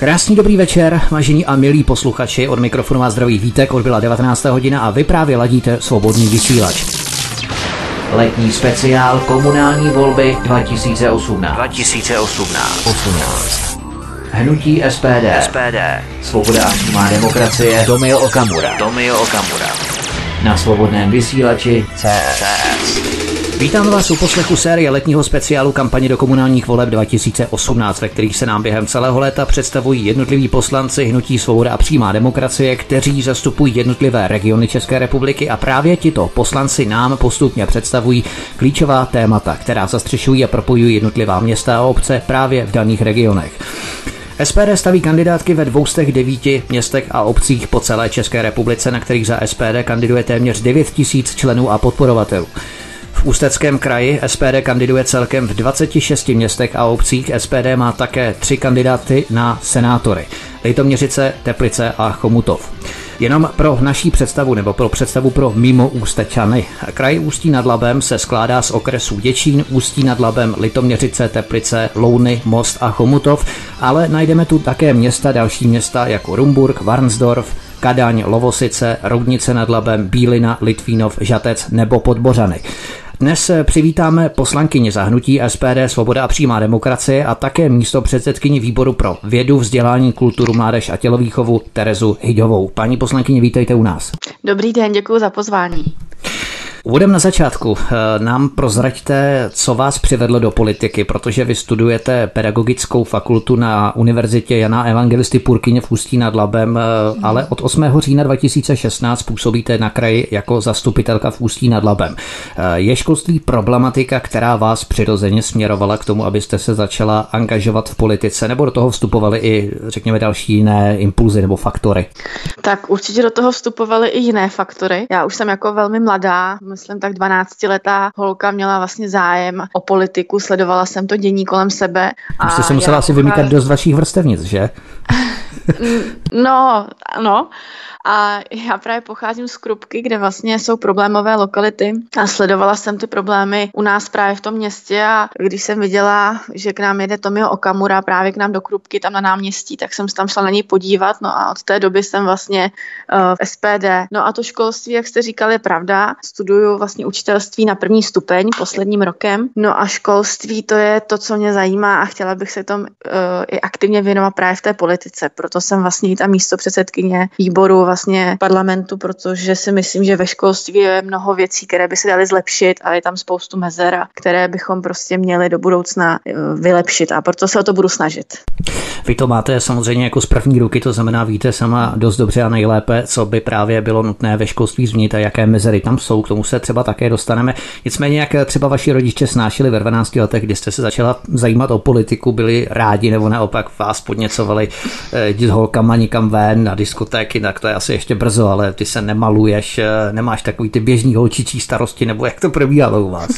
Krásný dobrý večer, vážení a milí posluchači, od mikrofonu vás zdraví Vítek, odbyla 19. hodina a vy právě ladíte svobodný vysílač. Letní speciál komunální volby 2018. 2018. 18. Hnutí SPD. SPD. Svoboda a přímá demokracie. Tomio Okamura. Tomio Okamura. Na svobodném vysílači CS. Vítám vás u poslechu série letního speciálu kampaně do komunálních voleb 2018, ve kterých se nám během celého léta představují jednotliví poslanci Hnutí svoboda a přímá demokracie, kteří zastupují jednotlivé regiony České republiky a právě tito poslanci nám postupně představují klíčová témata, která zastřešují a propojují jednotlivá města a obce právě v daných regionech. SPD staví kandidátky ve 209 městech a obcích po celé České republice, na kterých za SPD kandiduje téměř 9 tisíc členů a podporovatelů. V Ústeckém kraji SPD kandiduje celkem v 26 městech a obcích. SPD má také tři kandidáty na senátory. Lejtoměřice, Teplice a Chomutov. Jenom pro naší představu nebo pro představu pro mimo Ústečany. Kraj Ústí nad Labem se skládá z okresů Děčín, Ústí nad Labem, Litoměřice, Teplice, Louny, Most a Chomutov, ale najdeme tu také města, další města jako Rumburg, Varnsdorf, Kadaň, Lovosice, Roudnice nad Labem, Bílina, Litvínov, Žatec nebo Podbořany. Dnes přivítáme poslankyni zahnutí SPD Svoboda a přímá demokracie a také místo předsedkyni výboru pro vědu, vzdělání, kulturu, mládež a tělovýchovu Terezu Hyďovou. Paní poslankyně, vítejte u nás. Dobrý den, děkuji za pozvání. Úvodem na začátku eh, nám prozraďte, co vás přivedlo do politiky, protože vy studujete pedagogickou fakultu na Univerzitě Jana Evangelisty Purkyně v Ústí nad Labem, eh, ale od 8. října 2016 působíte na kraji jako zastupitelka v Ústí nad Labem. Eh, je školství problematika, která vás přirozeně směrovala k tomu, abyste se začala angažovat v politice, nebo do toho vstupovaly i, řekněme, další jiné impulzy nebo faktory? Tak určitě do toho vstupovaly i jiné faktory. Já už jsem jako velmi mladá, myslím tak 12-letá holka měla vlastně zájem o politiku, sledovala jsem to dění kolem sebe. A jste se musela asi vymýkat dost vašich vrstevnic, že? no, ano. A já právě pocházím z Krupky, kde vlastně jsou problémové lokality a sledovala jsem ty problémy u nás právě v tom městě a když jsem viděla, že k nám jede Tomio Okamura právě k nám do Krupky, tam na náměstí, tak jsem se tam šla na něj podívat, no a od té doby jsem vlastně uh, v SPD. No a to školství, jak jste říkali, je pravda. Studuju vlastně učitelství na první stupeň posledním rokem. No a školství to je to, co mě zajímá a chtěla bych se tomu uh, i aktivně věnovat právě v té politice. Proto jsem vlastně i ta místo předsedkyně výboru vlastně parlamentu, protože si myslím, že ve školství je mnoho věcí, které by se daly zlepšit a je tam spoustu mezer, které bychom prostě měli do budoucna eh, vylepšit a proto se o to budu snažit. Vy to máte samozřejmě jako z první ruky, to znamená, víte sama dost dobře a nejlépe, co by právě bylo nutné ve školství změnit a jaké mezery tam jsou, k tomu se třeba také dostaneme. Nicméně, jak třeba vaši rodiče snášeli ve 12 letech, kdy jste se začala zajímat o politiku, byli rádi nebo naopak vás podněcovali eh, jít s holkama nikam ven na diskotéky, tak to je asi ještě brzo, ale ty se nemaluješ, eh, nemáš takový ty běžný holčičí starosti, nebo jak to probíhalo u vás?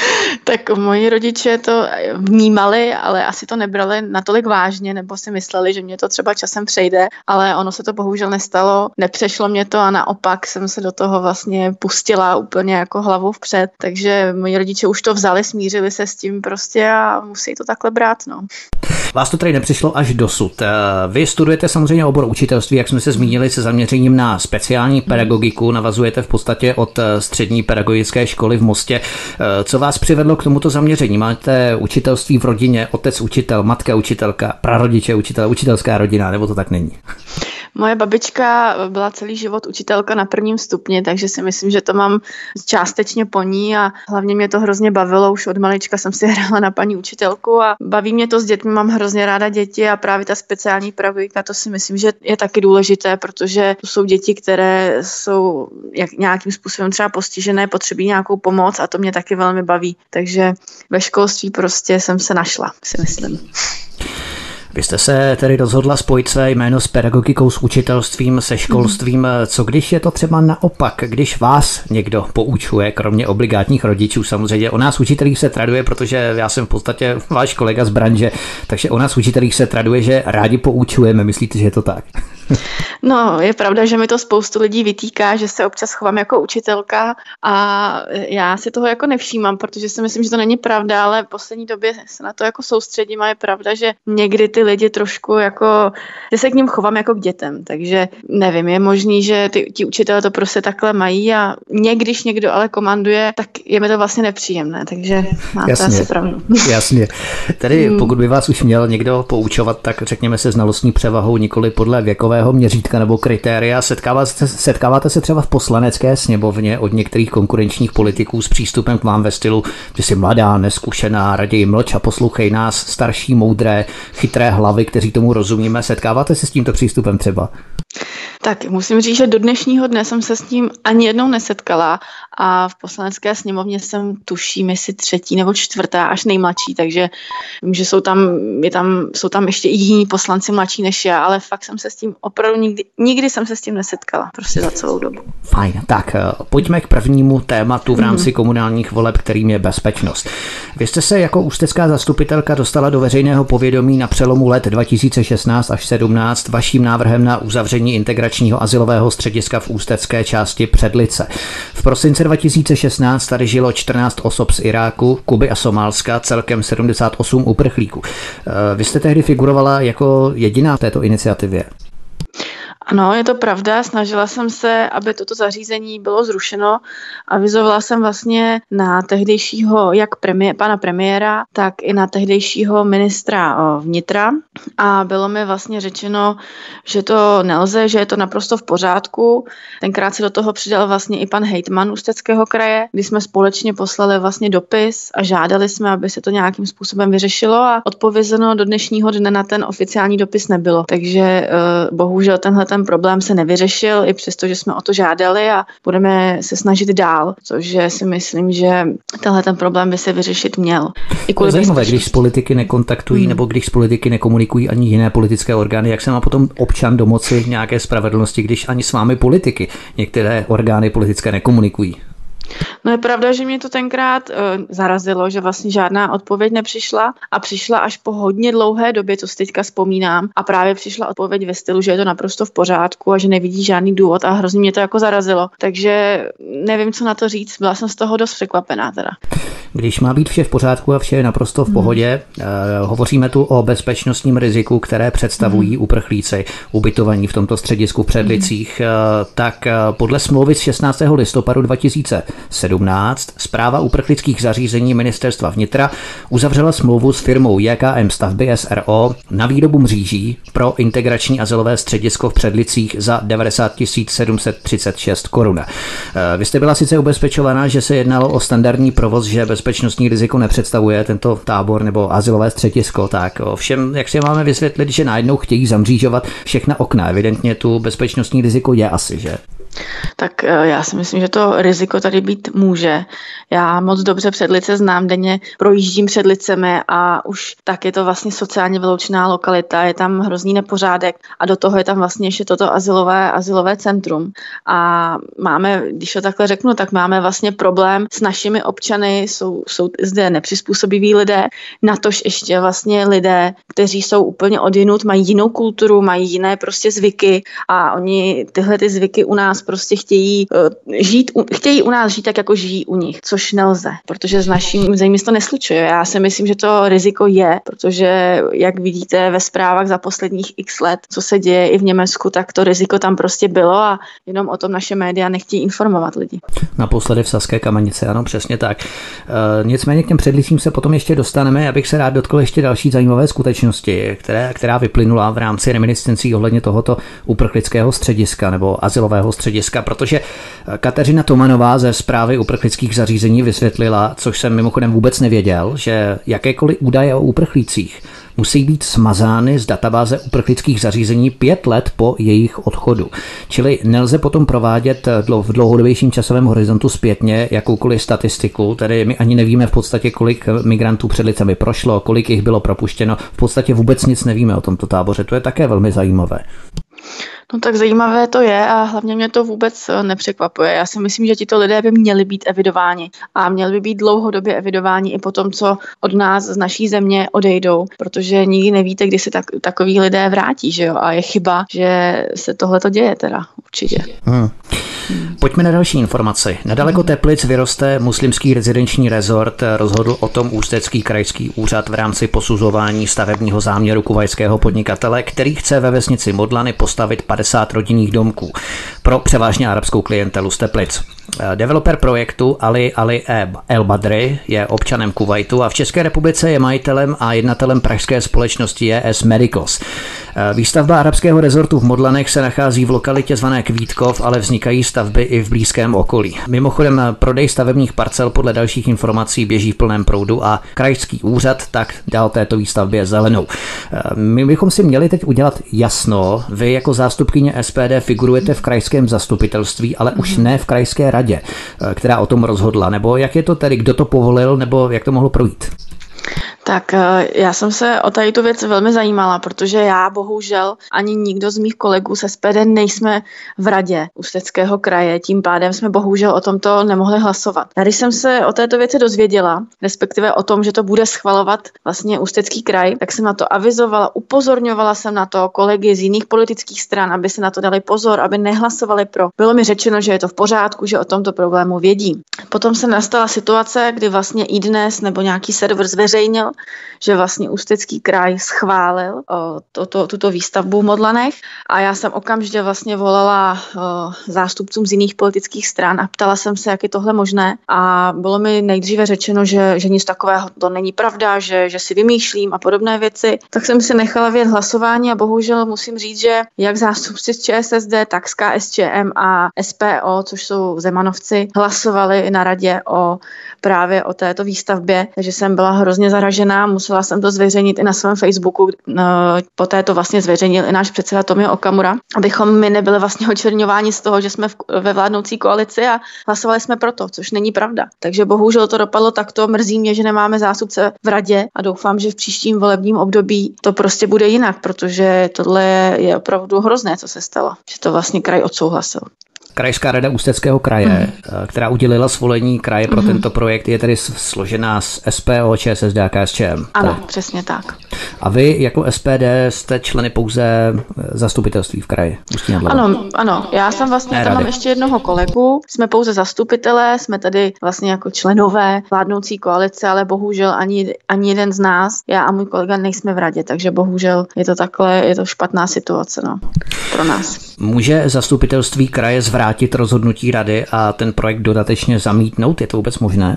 tak moji rodiče to vnímali, ale asi to nebrali natolik vážně, nebo si mysleli, že mě to třeba časem přejde, ale ono se to bohužel nestalo, nepřešlo mě to a naopak jsem se do toho vlastně pustila úplně jako hlavu vpřed, takže moji rodiče už to vzali, smířili se s tím prostě a musí to takhle brát, no. Vás to tady nepřišlo až dosud. Eh, vy studujete samozřejmě obor učitelství, jak jsme se zmínili, se zaměřením na speciální pedagogiku, navazujete v podstatě od eh, střední pedagogické školy v Mostě. Eh, co vás přivedlo k tomuto zaměření? Máte učitelství v rodině, otec učitel, matka učitelka, prarodiče učitel, učitelská rodina, nebo to tak není? Moje babička byla celý život učitelka na prvním stupni, takže si myslím, že to mám částečně po ní a hlavně mě to hrozně bavilo. Už od malička jsem si hrála na paní učitelku a baví mě to s dětmi, mám hrozně ráda děti a právě ta speciální pedagogika, to si myslím, že je taky důležité, protože to jsou děti, které jsou jak nějakým způsobem třeba postižené, potřebují nějakou pomoc a to mě taky velmi baví. Takže ve školství prostě jsem se našla, si myslím. Vy jste se tedy rozhodla spojit své jméno s pedagogikou, s učitelstvím, se školstvím. Co když je to třeba naopak, když vás někdo poučuje, kromě obligátních rodičů? Samozřejmě o nás učitelích se traduje, protože já jsem v podstatě váš kolega z branže, takže o nás učitelích se traduje, že rádi poučujeme. Myslíte, že je to tak? No, je pravda, že mi to spoustu lidí vytýká, že se občas chovám jako učitelka a já si toho jako nevšímám, protože si myslím, že to není pravda, ale v poslední době se na to jako soustředím a je pravda, že někdy ty lidi trošku jako, že se k ním chovám jako k dětem, takže nevím, je možný, že ty, ti učitelé to prostě takhle mají a někdy, když někdo ale komanduje, tak je mi to vlastně nepříjemné, takže máte Jasně. asi pravdu. Jasně. Tedy hmm. pokud by vás už měl někdo poučovat, tak řekněme se znalostní převahou nikoli podle věkového měřítka nebo kritéria. Setkáváte se, setkáváte se třeba v poslanecké sněmovně od některých konkurenčních politiků s přístupem k vám ve stylu, že jsi mladá, neskušená, raději mlč a poslouchej nás, starší, moudré, chytré hlavy, kteří tomu rozumíme. Setkáváte se s tímto přístupem třeba? Tak musím říct, že do dnešního dne jsem se s tím ani jednou nesetkala a v poslanecké sněmovně jsem tuším, jestli třetí nebo čtvrtá až nejmladší, takže vím, že jsou tam, je tam, jsou tam ještě i jiní poslanci mladší než já, ale fakt jsem se s tím opravdu nikdy, nikdy jsem se s tím nesetkala, prostě za celou dobu. Fajn, tak eh, pojďme k prvnímu tématu v rámci mm. komunálních voleb, kterým je bezpečnost. Vy jste se jako ústecká zastupitelka dostala do veřejného povědomí na přelomu let 2016 až 17 vaším návrhem na uzavření integračního asilového střediska v ústecké části Předlice. V prosinci 2016 tady žilo 14 osob z Iráku, Kuby a Somálska, celkem 78 uprchlíků. Eh, vy jste tehdy figurovala jako jediná v této iniciativě. Ano, je to pravda. Snažila jsem se, aby toto zařízení bylo zrušeno. Avizovala jsem vlastně na tehdejšího jak premié, pana premiéra, tak i na tehdejšího ministra vnitra. A bylo mi vlastně řečeno, že to nelze, že je to naprosto v pořádku. Tenkrát se do toho přidal vlastně i pan hejtman Ústeckého kraje, kdy jsme společně poslali vlastně dopis a žádali jsme, aby se to nějakým způsobem vyřešilo a odpovězeno do dnešního dne na ten oficiální dopis nebylo. Takže eh, bohužel tenhle ten ten problém se nevyřešil, i přesto, že jsme o to žádali a budeme se snažit dál, což si myslím, že tenhle ten problém by se vyřešit měl. I kvůli zajímavé, když s politiky nekontaktují hmm. nebo když s politiky nekomunikují ani jiné politické orgány, jak se má potom občan domoci nějaké spravedlnosti, když ani s vámi politiky některé orgány politické nekomunikují? No je pravda, že mě to tenkrát uh, zarazilo, že vlastně žádná odpověď nepřišla a přišla až po hodně dlouhé době, co si teďka vzpomínám. A právě přišla odpověď ve stylu, že je to naprosto v pořádku a že nevidí žádný důvod a hrozně mě to jako zarazilo. Takže nevím, co na to říct. Byla jsem z toho dost překvapená teda. Když má být vše v pořádku a vše je naprosto v pohodě, hmm. uh, hovoříme tu o bezpečnostním riziku, které představují hmm. uprchlíci ubytovaní v tomto středisku v Předlicích, hmm. uh, tak uh, podle smlouvy z 16. listopadu 2000 17 zpráva uprchlických zařízení ministerstva vnitra uzavřela smlouvu s firmou JKM stavby SRO na výrobu mříží pro integrační azylové středisko v Předlicích za 90 736 korun. Eh, vy jste byla sice ubezpečovaná, že se jednalo o standardní provoz, že bezpečnostní riziko nepředstavuje tento tábor nebo azylové středisko, tak ovšem, jak si máme vysvětlit, že najednou chtějí zamřížovat všechna okna. Evidentně tu bezpečnostní riziko je asi, že? Tak eh, já si myslím, že to riziko tady být může. Já moc dobře Předlice znám, denně projíždím Předlicemi a už tak je to vlastně sociálně vyloučená lokalita, je tam hrozný nepořádek a do toho je tam vlastně ještě toto asilové, asilové centrum. A máme, když to takhle řeknu, tak máme vlastně problém s našimi občany, jsou, jsou zde nepřizpůsobiví lidé, natož ještě vlastně lidé, kteří jsou úplně odjinut, mají jinou kulturu, mají jiné prostě zvyky a oni tyhle ty zvyky u nás prostě chtějí uh, žít, chtějí u nás žít tak, jako žijí u nich, což nelze, protože s naším zemí to neslučuje. Já si myslím, že to riziko je, protože jak vidíte ve zprávách za posledních x let, co se děje i v Německu, tak to riziko tam prostě bylo a jenom o tom naše média nechtějí informovat lidi. Naposledy v Saské kamenici, ano, přesně tak. E, nicméně k těm předlicím se potom ještě dostaneme, abych se rád dotkl ještě další zajímavé skutečnosti, které, která vyplynula v rámci reminiscencí ohledně tohoto uprchlického střediska nebo asilového střediska střediska, protože Kateřina Tomanová ze zprávy uprchlických zařízení vysvětlila, což jsem mimochodem vůbec nevěděl, že jakékoliv údaje o uprchlících musí být smazány z databáze uprchlických zařízení pět let po jejich odchodu. Čili nelze potom provádět v dlouhodobějším časovém horizontu zpětně jakoukoliv statistiku, tedy my ani nevíme v podstatě, kolik migrantů před licemi prošlo, kolik jich bylo propuštěno, v podstatě vůbec nic nevíme o tomto táboře, to je také velmi zajímavé. No tak zajímavé to je a hlavně mě to vůbec eh, nepřekvapuje. Já si myslím, že tito lidé by měli být evidováni a měli by být dlouhodobě evidováni i po tom, co od nás z naší země odejdou, protože nikdy nevíte, kdy se tak, takový lidé vrátí, že jo? A je chyba, že se tohle to děje teda určitě. Hmm. Pojďme na další informaci. Nedaleko Teplic vyroste muslimský rezidenční rezort. Rozhodl o tom Ústecký krajský úřad v rámci posuzování stavebního záměru kuvajského podnikatele, který chce ve vesnici Modlany postavit 50 rodinných domků pro převážně arabskou klientelu z Teplic. Developer projektu Ali Ali El Badri je občanem Kuwaitu a v České republice je majitelem a jednatelem pražské společnosti ES Medicals. Výstavba arabského rezortu v Modlanech se nachází v lokalitě zvané Kvítkov, ale vznikají stavby i v blízkém okolí. Mimochodem prodej stavebních parcel podle dalších informací běží v plném proudu a krajský úřad tak dal této výstavbě zelenou. My bychom si měli teď udělat jasno. Vy jako zástupkyně SPD figurujete v krajském zastupitelství, ale už ne v krajské radě, která o tom rozhodla. Nebo jak je to tedy, kdo to povolil, nebo jak to mohlo projít? Tak eh, já jsem se o tady tu věc velmi zajímala, protože já bohužel ani nikdo z mých kolegů z SPD nejsme v radě Ústeckého kraje, tím pádem jsme bohužel o tomto nemohli hlasovat. Když jsem se o této věci dozvěděla, respektive o tom, že to bude schvalovat vlastně Ústecký kraj, tak jsem na to avizovala, upozorňovala jsem na to kolegy z jiných politických stran, aby se na to dali pozor, aby nehlasovali pro. Bylo mi řečeno, že je to v pořádku, že o tomto problému vědí. Potom se nastala situace, kdy vlastně i dnes nebo nějaký server zveřejnil, že vlastně Ústecký kraj schválil o, to, to, tuto výstavbu v Modlanech a já jsem okamžitě vlastně volala o, zástupcům z jiných politických stran a ptala jsem se, jak je tohle možné a bylo mi nejdříve řečeno, že, že nic takového to není pravda, že, že si vymýšlím a podobné věci. Tak jsem si nechala vědět hlasování a bohužel musím říct, že jak zástupci z ČSSD, tak z KSČM a SPO, což jsou Zemanovci, hlasovali na radě o právě o této výstavbě, takže jsem byla hrozně zaražená, musela jsem to zveřejnit i na svém Facebooku, no, poté to vlastně zveřejnil i náš předseda Tomio Okamura, abychom my nebyli vlastně očerňováni z toho, že jsme ve vládnoucí koalici a hlasovali jsme pro to, což není pravda. Takže bohužel to dopadlo takto, mrzí mě, že nemáme zástupce v radě a doufám, že v příštím volebním období to prostě bude jinak, protože tohle je opravdu hrozné, co se stalo, že to vlastně kraj odsouhlasil. Krajská rada Ústeckého kraje, mm. která udělila svolení kraje pro mm. tento projekt, je tedy složená z SPO, ČSSD a KSČM. Ano, tak. přesně tak. A vy jako SPD jste členy pouze eh, zastupitelství v kraji? Ano, ano. Já jsem vlastně, tam mám ještě jednoho kolegu. Jsme pouze zastupitelé, jsme tady vlastně jako členové vládnoucí koalice, ale bohužel ani, ani jeden z nás, já a můj kolega nejsme v radě, takže bohužel je to takhle, je to špatná situace no, pro nás. Může zastupitelství kraje zvrátit rozhodnutí rady a ten projekt dodatečně zamítnout? Je to vůbec možné?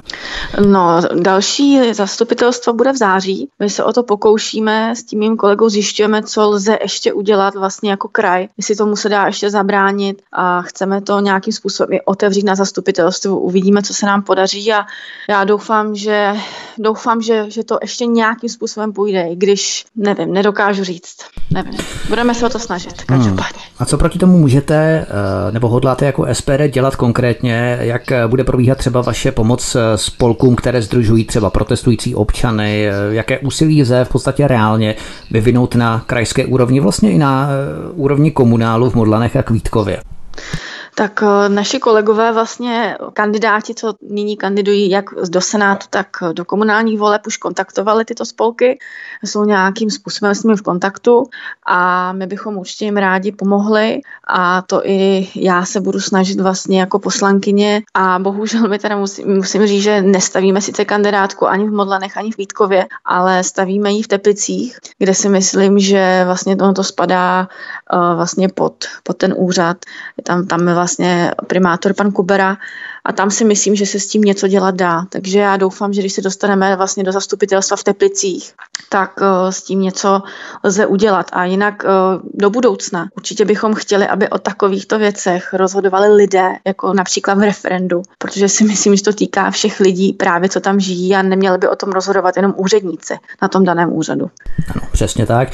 No, další zastupitelstvo bude v září. My se o to pokoušíme, s tím mým kolegou zjišťujeme, co lze ještě udělat vlastně jako kraj, jestli tomu se dá ještě zabránit a chceme to nějakým způsobem otevřít na zastupitelstvu. Uvidíme, co se nám podaří a já doufám, že, doufám, že, že to ještě nějakým způsobem půjde, i když nevím, nedokážu říct. Nevím. Budeme se o to snažit, každopádně. Hmm. A co proti tomu můžete eh, nebo hodláte jako SPD dělat konkrétně? Jak eh, bude probíhat třeba vaše pomoc eh, spolkům, které združují třeba protestující občany? Jaké úsilí lze v podstatě reálně vyvinout na krajské úrovni, vlastně i na úrovni komunálu v Modlanech a Kvítkově? Tak eh, naši kolegové vlastně kandidáti, co nyní kandidují jak do Senátu, tak do komunálních voleb, už kontaktovali tyto spolky, jsou nějakým způsobem s nimi v kontaktu a my bychom určitě jim rádi pomohli a to i já se budu snažit vlastně jako poslankyně a bohužel mi teda musím, musím říct, že nestavíme sice kandidátku ani v Modlanech, ani v Vítkově, ale stavíme ji v Teplicích, kde si myslím, že vlastně to, to spadá vlastně pod, pod ten úřad. Tam, tam je vlastně primátor pan Kubera a tam si myslím, že se s tím něco dělat dá. Takže já doufám, že když se dostaneme vlastně do zastupitelstva v Teplicích, tak uh, s tím něco lze udělat. A jinak uh, do budoucna určitě bychom chtěli, aby o takovýchto věcech rozhodovali lidé, jako například v referendu, protože si myslím, že to týká všech lidí právě, co tam žijí a neměli by o tom rozhodovat jenom úředníci na tom daném úřadu. Ano, přesně tak.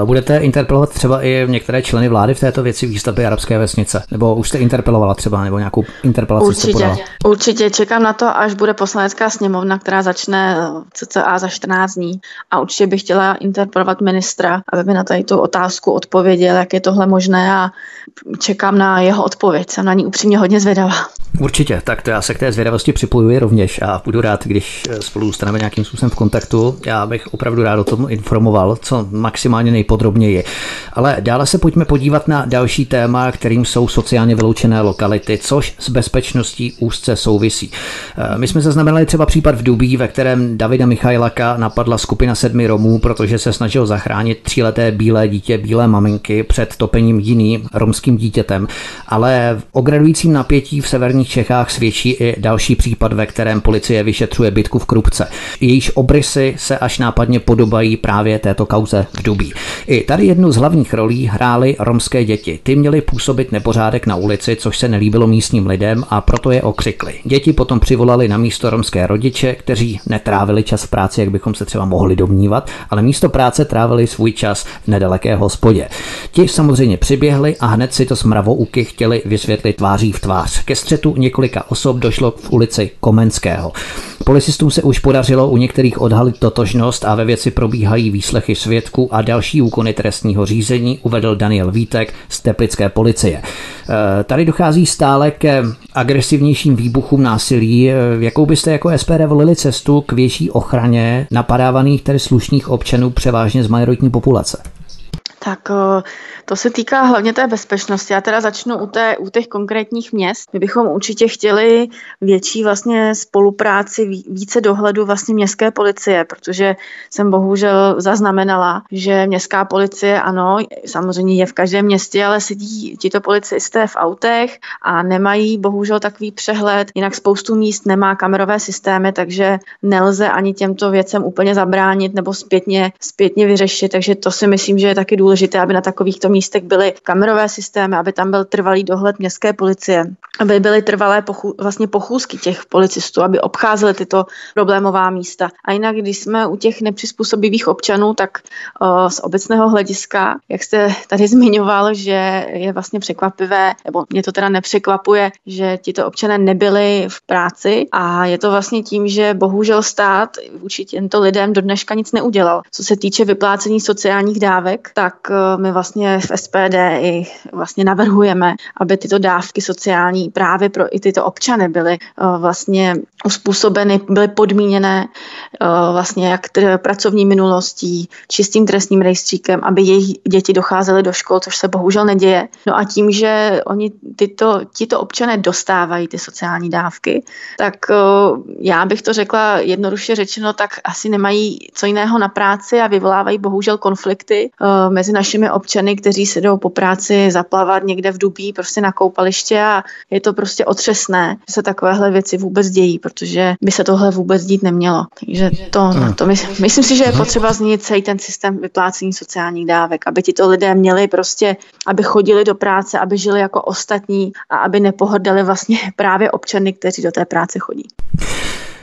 Uh, budete interpelovat třeba i některé členy vlády v této věci výstavby arabské vesnice? Nebo už jste interpelovala třeba, nebo nějakou interpelaci Určitě Určitě, určitě čekám na to, až bude poslanecká sněmovna, která začne eh, cca za 14 dní a určitě bych chtěla interpelovat ministra, aby mi na tady tu otázku odpověděl, jak je tohle možné a čekám na jeho odpověď. Jsem na ní upřímně hodně zvědavá. Určitě, tak to já se k té zvědavosti připojuji rovněž a budu rád, když eh, spolu zůstaneme nějakým způsobem v kontaktu. Já bych opravdu rád o tom informoval, co maximálně nejpodrobněji. Ale dále se pojďme podívat na další téma, kterým jsou sociálně vyloučené lokality, což s bezpečností úzce souvisí. Eh, my jsme zaznamenali třeba případ v Dubí, ve kterém Davida Michajlaka napadla skupina sedmi Romů, protože se snažil zachránit tříleté bílé dítě bílé maminky před topením jiným romským dítětem. Ale v ogradujícím napětí v severních Čechách svědčí i další případ, ve kterém policie vyšetřuje bitku v Krupce. Jejíž obrysy se až nápadně podobají právě této kauze v Dubí. I tady jednu z hlavních rolí hrály romské děti. Ty měly působit nepořádek na ulici, což se nelíbilo místním lidem a proto je okřikli. Děti potom přivolali na místo romské rodiče, kteří netrávili čas v práci, jak bychom se třeba mohli domnívat, ale místo práce trávili svůj čas v nedaleké hospodě. Ti samozřejmě přiběhli a hned si to smravouky chtěli vysvětlit tváří v tvář. Ke střetu několika osob došlo v ulici Komenského. Policistům se už podařilo u některých odhalit totožnost a ve věci probíhají výslechy svědků a další úkony trestního řízení, uvedl Daniel Vítek z Teplické policie. E, tady dochází stále ke agresivnějším výbuchům násilí. E, jakou byste jako SPD volili cestu k větší ochraně napadávaných tedy slušných občanů převážně z majoritní populace? Tak e, to se týká hlavně té bezpečnosti. Já teda začnu u, té, u těch konkrétních měst. My bychom určitě chtěli větší vlastně spolupráci, více dohledu vlastně městské policie, protože jsem bohužel zaznamenala, že městská policie, ano, samozřejmě je v každém městě, ale sedí tito policisté v autech a nemají bohužel takový přehled. Jinak spoustu míst nemá kamerové systémy, takže nelze ani těmto věcem úplně zabránit nebo zpětně, zpětně vyřešit. Takže to si myslím, že je taky důležité, aby na takovýchto místech byly kamerové systémy, aby tam byl trvalý dohled městské policie, aby byly trvalé pochů, vlastně pochůzky těch policistů, aby obcházely tyto problémová místa. A jinak, když jsme u těch nepřizpůsobivých občanů, tak uh, z obecného hlediska, jak jste tady zmiňoval, že je vlastně překvapivé, nebo mě to teda nepřekvapuje, že tito občané nebyli v práci a je to vlastně tím, že bohužel stát vůči těmto lidem do dneška nic neudělal. Co se týče vyplácení sociálních dávek, tak my vlastně v SPD i vlastně navrhujeme, aby tyto dávky sociální právě pro i tyto občany byly uh, vlastně uspůsobeny, byly podmíněné uh, vlastně jak t- pracovní minulostí, čistým trestním rejstříkem, aby jejich děti docházely do škol, což se bohužel neděje. No a tím, že oni tyto, tyto občané dostávají ty sociální dávky, tak uh, já bych to řekla jednoduše řečeno, tak asi nemají co jiného na práci a vyvolávají bohužel konflikty mezi našimi občany, kteří kteří se jdou po práci zaplavat někde v dubí, prostě na koupaliště a je to prostě otřesné, že se takovéhle věci vůbec dějí, protože by se tohle vůbec dít nemělo. Takže to, hmm. to my, myslím si, že je potřeba změnit celý ten systém vyplácení sociálních dávek, aby tito lidé měli prostě, aby chodili do práce, aby žili jako ostatní a aby nepohodali vlastně právě občany, kteří do té práce chodí.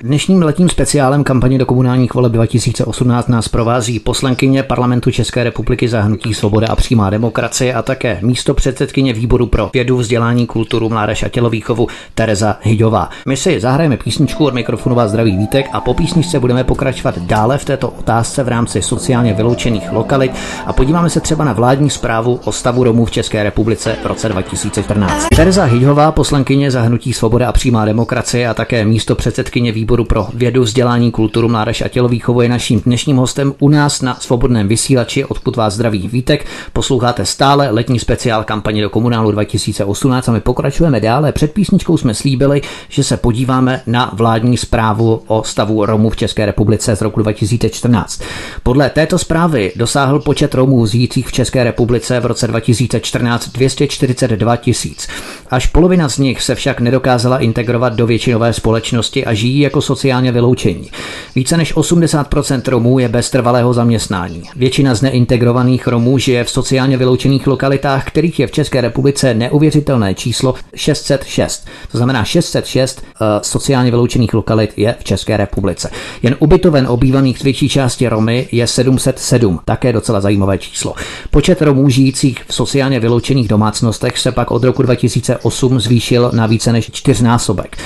Dnešním letním speciálem kampaně do komunálních voleb 2018 nás provází poslankyně parlamentu České republiky za hnutí Svoboda a přímá demokracie a také místo předsedkyně výboru pro vědu, vzdělání, kulturu, mládež a tělovýchovu Tereza Hyďová. My si zahrajeme písničku od mikrofonu vás zdraví Vítek a po písničce budeme pokračovat dále v této otázce v rámci sociálně vyloučených lokalit a podíváme se třeba na vládní zprávu o stavu Romů v České republice v roce 2014. Tereza Hyďová, poslankyně za hnutí Svoboda a přímá demokracie a také místo předsedkyně výboru výboru pro vědu, vzdělání, kulturu, mládež a tělovýchovu je naším dnešním hostem u nás na svobodném vysílači, odkud vás zdraví Vítek. Posloucháte stále letní speciál kampaně do komunálu 2018 a my pokračujeme dále. Před písničkou jsme slíbili, že se podíváme na vládní zprávu o stavu Romů v České republice z roku 2014. Podle této zprávy dosáhl počet Romů žijících v České republice v roce 2014 242 tisíc. Až polovina z nich se však nedokázala integrovat do většinové společnosti a žijí jako sociálně vyloučení. Více než 80% Romů je bez trvalého zaměstnání. Většina z neintegrovaných Romů žije v sociálně vyloučených lokalitách, kterých je v České republice neuvěřitelné číslo 606. To znamená 606 uh, eh, sociálně vyloučených lokalit je v České republice. Jen ubytoven obývaných z větší části Romy je 707, také docela zajímavé číslo. Počet Romů žijících v sociálně vyloučených domácnostech se pak od roku 2000 2008 zvýšil na více než čtyřnásobek.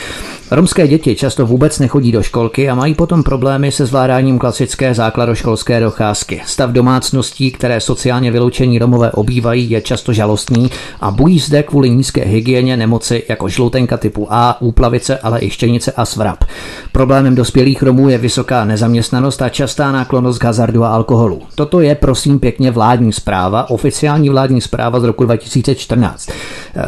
Romské děti často vůbec nechodí do školky a mají potom problémy se zvládáním klasické základoškolské docházky. Stav domácností, které sociálně vyloučení Romové obývají, je často žalostný a bují zde kvůli nízké hygieně nemoci jako žloutenka typu A, úplavice, ale i štěnice a svrap. Problémem dospělých Romů je vysoká nezaměstnanost a častá náklonost k hazardu a alkoholu. Toto je prosím pěkně vládní zpráva, oficiální vládní zpráva z roku 2014.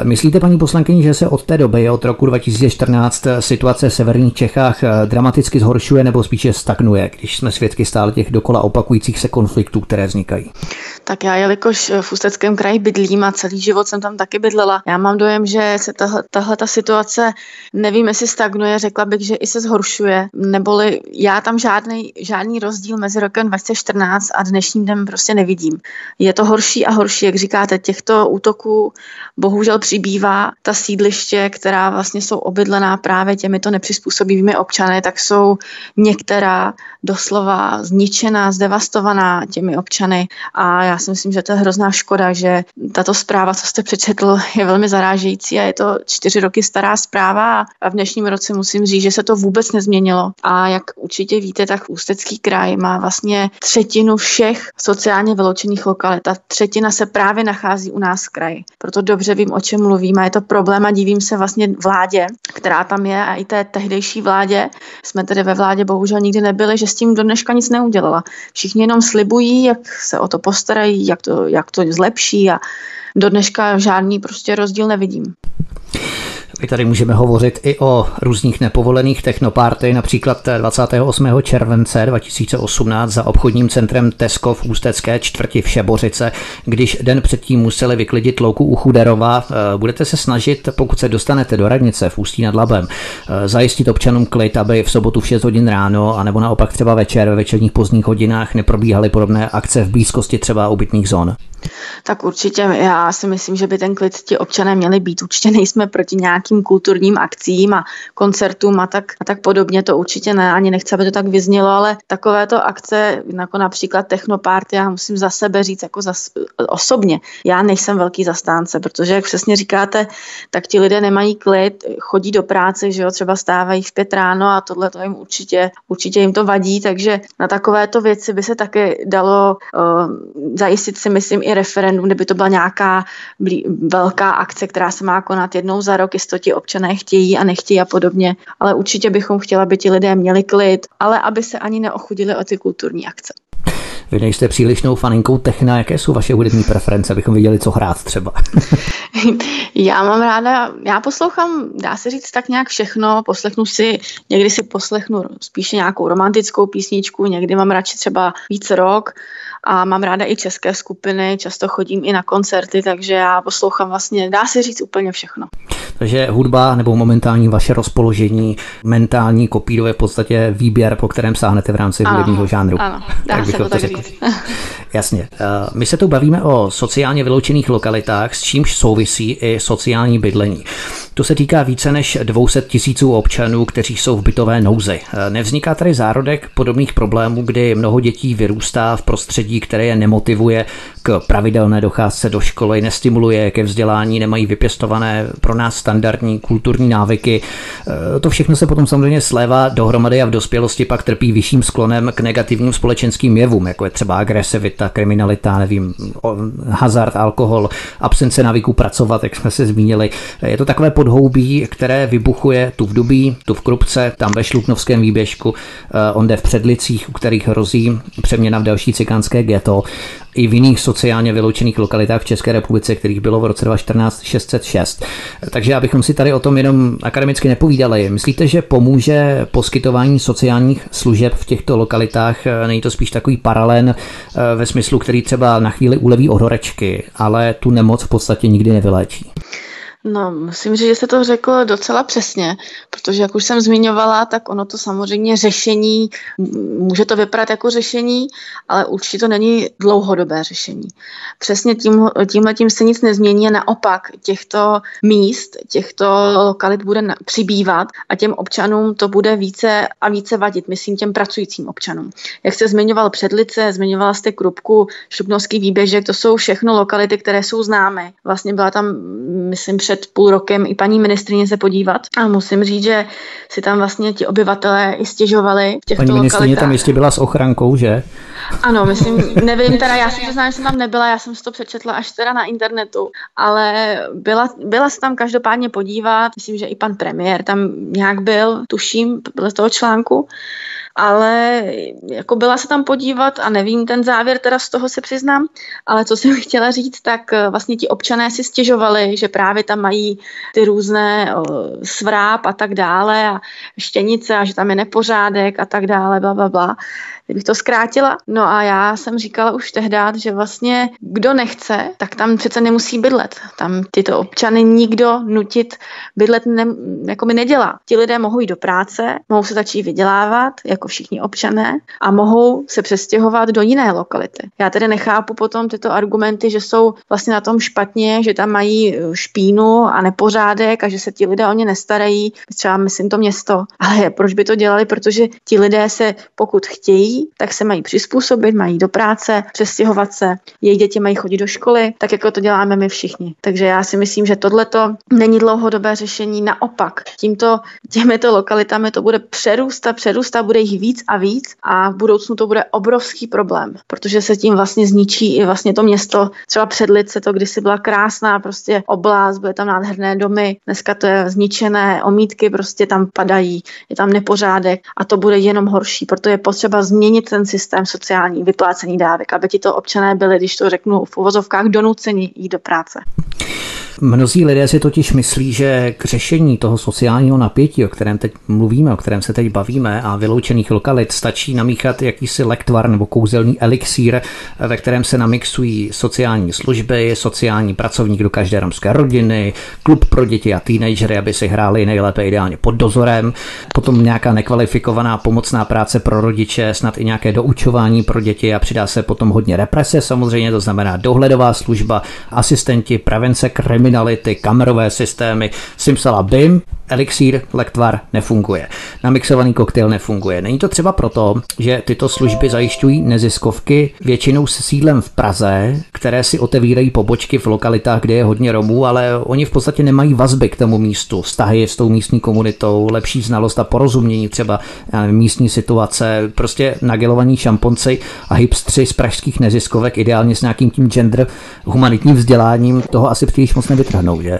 Myslíte, paní poslankyni, že se od té doby, od roku 2014, situace v severních Čechách eh, dramaticky zhoršuje nebo spíše stagnuje, když jsme svědky stále těch dokola opakujících se konfliktů, které vznikají? Tak já, jelikož v Ústeckém kraji bydlím a celý život jsem tam taky bydlela, já mám dojem, že se tahle, tahle ta situace, nevím, jestli stagnuje, řekla bych, že i se zhoršuje, neboli já tam žádný, žádný rozdíl mezi rokem 2014 a dnešním dnem prostě nevidím. Je to horší a horší, jak říkáte, těchto útoků bohužel přibývá. Ta sídliště, která vlastně jsou obydlená právě těmito nepřizpůsobivými občany, tak jsou některá doslova zničená, zdevastovaná těmi občany a já si myslím, že to je hrozná škoda, že tato zpráva, co jste přečetl, je velmi zarážející a je to čtyři roky stará zpráva a v dnešním roce musím říct, že se to vůbec nezměnilo. A jak určitě víte, tak Ústecký kraj má vlastně třetinu všech sociálně vyloučených lokalit. Ta třetina se právě nachází u nás v kraji. Proto dobře vím, o čem mluvím a je to problém a divím se vlastně vládě, která tam je a i té tehdejší vládě. Jsme tedy ve vládě bohužel nikdy nebyli, že s tím do dneška nic neudělala. Všichni jenom slibují, jak se o to postarají, jak to, jak to zlepší a do dneška žádný prostě rozdíl nevidím. Tady můžeme hovořit i o různých nepovolených technopárty, například 28. července 2018 za obchodním centrem Tesco v Ústecké čtvrti v Šebořice, když den předtím museli vyklidit louku u Chuderova. Eh, budete se snažit, pokud se dostanete do radnice v Ústí nad Labem, eh, zajistit občanům klid, aby v sobotu v 6 hodin ráno, anebo naopak třeba večer ve večerních pozdních hodinách neprobíhaly podobné akce v blízkosti třeba ubytných zón? Tak určitě já si myslím, že by ten klid ti občané měli být. Určitě nejsme proti nějakým kulturním akcím a koncertům a tak, a tak podobně. To určitě ne, ani nechci, aby to tak vyznělo, ale takovéto akce, jako například Technoparty, já musím za sebe říct jako za, osobně. Já nejsem velký zastánce, protože jak přesně říkáte, tak ti lidé nemají klid, chodí do práce, že jo, třeba stávají v pět ráno a tohle to jim určitě, určitě jim to vadí, takže na takovéto věci by se také dalo uh, zajistit si myslím i referendum, kde by to byla nějaká velká akce, která se má konat jednou za rok, jestli to ti občané chtějí a nechtějí a podobně. Ale určitě bychom chtěli, aby ti lidé měli klid, ale aby se ani neochudili o ty kulturní akce. Vy nejste přílišnou faninkou techna, jaké jsou vaše hudební preference, abychom viděli, co hrát třeba? já mám ráda, já poslouchám, dá se říct tak nějak všechno, poslechnu si, někdy si poslechnu spíše nějakou romantickou písničku, někdy mám radši třeba víc rok, a mám ráda i české skupiny, často chodím i na koncerty, takže já poslouchám vlastně, dá se říct úplně všechno. Takže hudba nebo momentální vaše rozpoložení, mentální kopíro je v podstatě výběr, po kterém sáhnete v rámci ano, hudebního žánru. Ano, dá tak se to tak řekl. říct. Jasně. Eh, my se tu bavíme o sociálně vyloučených lokalitách, s čímž souvisí i sociální bydlení. To se týká více než 200 tisíců občanů, kteří jsou v bytové nouzi. Nevzniká tady zárodek podobných problémů, kdy mnoho dětí vyrůstá v prostředí, které je nemotivuje k pravidelné docházce do školy, nestimuluje ke vzdělání, nemají vypěstované pro nás standardní kulturní návyky. Eh, to všechno se potom samozřejmě slévá dohromady a v dospělosti pak trpí vyšším sklonem k negativním společenským jevům, jako je třeba agresivita, kriminalita, nevím, hazard, alkohol, absence návyků pracovat, jak jsme se zmínili. Je to takové podhoubí, které vybuchuje tu v Dubí, tu v Krupce, tam ve Šluknovském výběžku, eh, onde v Předlicích, u kterých hrozí přeměna v další cikánské ghetto i v jiných sociálně vyloučených lokalitách v České republice, kterých bylo v roce 2014 606. Takže abychom si tady o tom jenom akademicky nepovídali, myslíte, že pomůže poskytování sociálních služeb v těchto lokalitách? Není to spíš takový paralén eh, ve smyslu, který třeba na chvíli uleví od horečky, ale tu nemoc v podstatě nikdy nevyléčí? No, musím říct, že jste to řekl docela přesně, protože jak už jsem zmiňovala, tak ono to samozřejmě řešení, může to vypadat jako řešení, ale určitě to není dlouhodobé řešení. Přesně tím, tímhle tím se nic nezmění a naopak těchto míst, těchto lokalit bude přibývat a těm občanům to bude více a více vadit, myslím těm pracujícím občanům. Jak jste zmiňoval Předlice, zmiňovala jste Krupku, Šupnovský výběžek, to jsou všechno lokality, které jsou známé. Vlastně byla tam, myslím, před půl rokem i paní ministrině se podívat. A musím říct, že si tam vlastně ti obyvatelé i stěžovali v těchto Paní ministrině tam jistě byla s ochrankou, že? Ano, myslím, nevím, teda já si přiznám, že jsem tam nebyla, já jsem si to přečetla až teda na internetu, ale byla, byla se tam každopádně podívat, myslím, že i pan premiér tam nějak byl, tuším, byl z toho článku, ale jako byla se tam podívat a nevím ten závěr, teda z toho se přiznám, ale co jsem chtěla říct, tak eh, vlastně ti občané si stěžovali, že právě tam mají ty různé svráb a tak dále a štěnice a že tam je nepořádek a tak dále, bla, bla, bla kdybych to zkrátila. No a já jsem říkala už tehdy, že vlastně kdo nechce, tak tam přece nemusí bydlet. Tam tyto občany nikdo nutit bydlet ne, jako mi nedělá. Ti lidé mohou jít do práce, mohou se začít vydělávat, jako všichni občané, a mohou se přestěhovat do jiné lokality. Já tedy nechápu potom tyto argumenty, že jsou vlastně na tom špatně, že tam mají eh, špínu a nepořádek a že se ti lidé o ně nestarají, třeba myslím to město. Ale proč by to dělali? Protože ti lidé se, pokud chtějí, tak se mají přizpůsobit, mají do práce, přestěhovat se, jejich děti mají chodit do školy, tak jako to děláme my všichni. Takže já si myslím, že tohleto není dlouhodobé řešení. Naopak, tímto, těmito lokalitami to bude přerůstat, přerůstat, bude jich víc a víc a v budoucnu to bude obrovský problém, protože se tím vlastně zničí i vlastně to město. Třeba Předlice to kdysi byla krásná prostě oblast, bude tam nádherné domy, dneska to je zničené, omítky prostě tam padají, je tam nepořádek a to bude jenom horší, proto je potřeba změnit změnit ten systém sociální vyplácení dávek, aby ti to občané byli, když to řeknu v uvozovkách, donuceni jít do práce. Mnozí lidé si totiž myslí, že k řešení toho sociálního napětí, o kterém teď mluvíme, o kterém se teď bavíme, a vyloučených lokalit stačí namíchat jakýsi lektvar nebo kouzelný elixír, ve kterém se namixují sociální služby, sociální pracovník do každé romské rodiny, klub pro děti a teenagery, aby si hráli nejlépe ideálně pod dozorem, potom nějaká nekvalifikovaná pomocná práce pro rodiče, snad i nějaké doučování pro děti a přidá se potom hodně represe, samozřejmě to znamená dohledová služba, asistenti, prevence kriminality, kamerové systémy, simsalabim, elixír, lektvar nefunguje. Namixovaný koktejl nefunguje. Není to třeba proto, že tyto služby zajišťují neziskovky většinou s sídlem v Praze, které si otevírají pobočky v lokalitách, kde je hodně Romů, ale oni v podstatě nemají vazby k tomu místu, vztahy s tou místní komunitou, lepší znalost a porozumění třeba místní situace, prostě nagelovaní šamponci a hipstři z pražských neziskovek, ideálně s nějakým tím gender humanitním vzděláním, toho asi příliš moc nevytrhnou, že?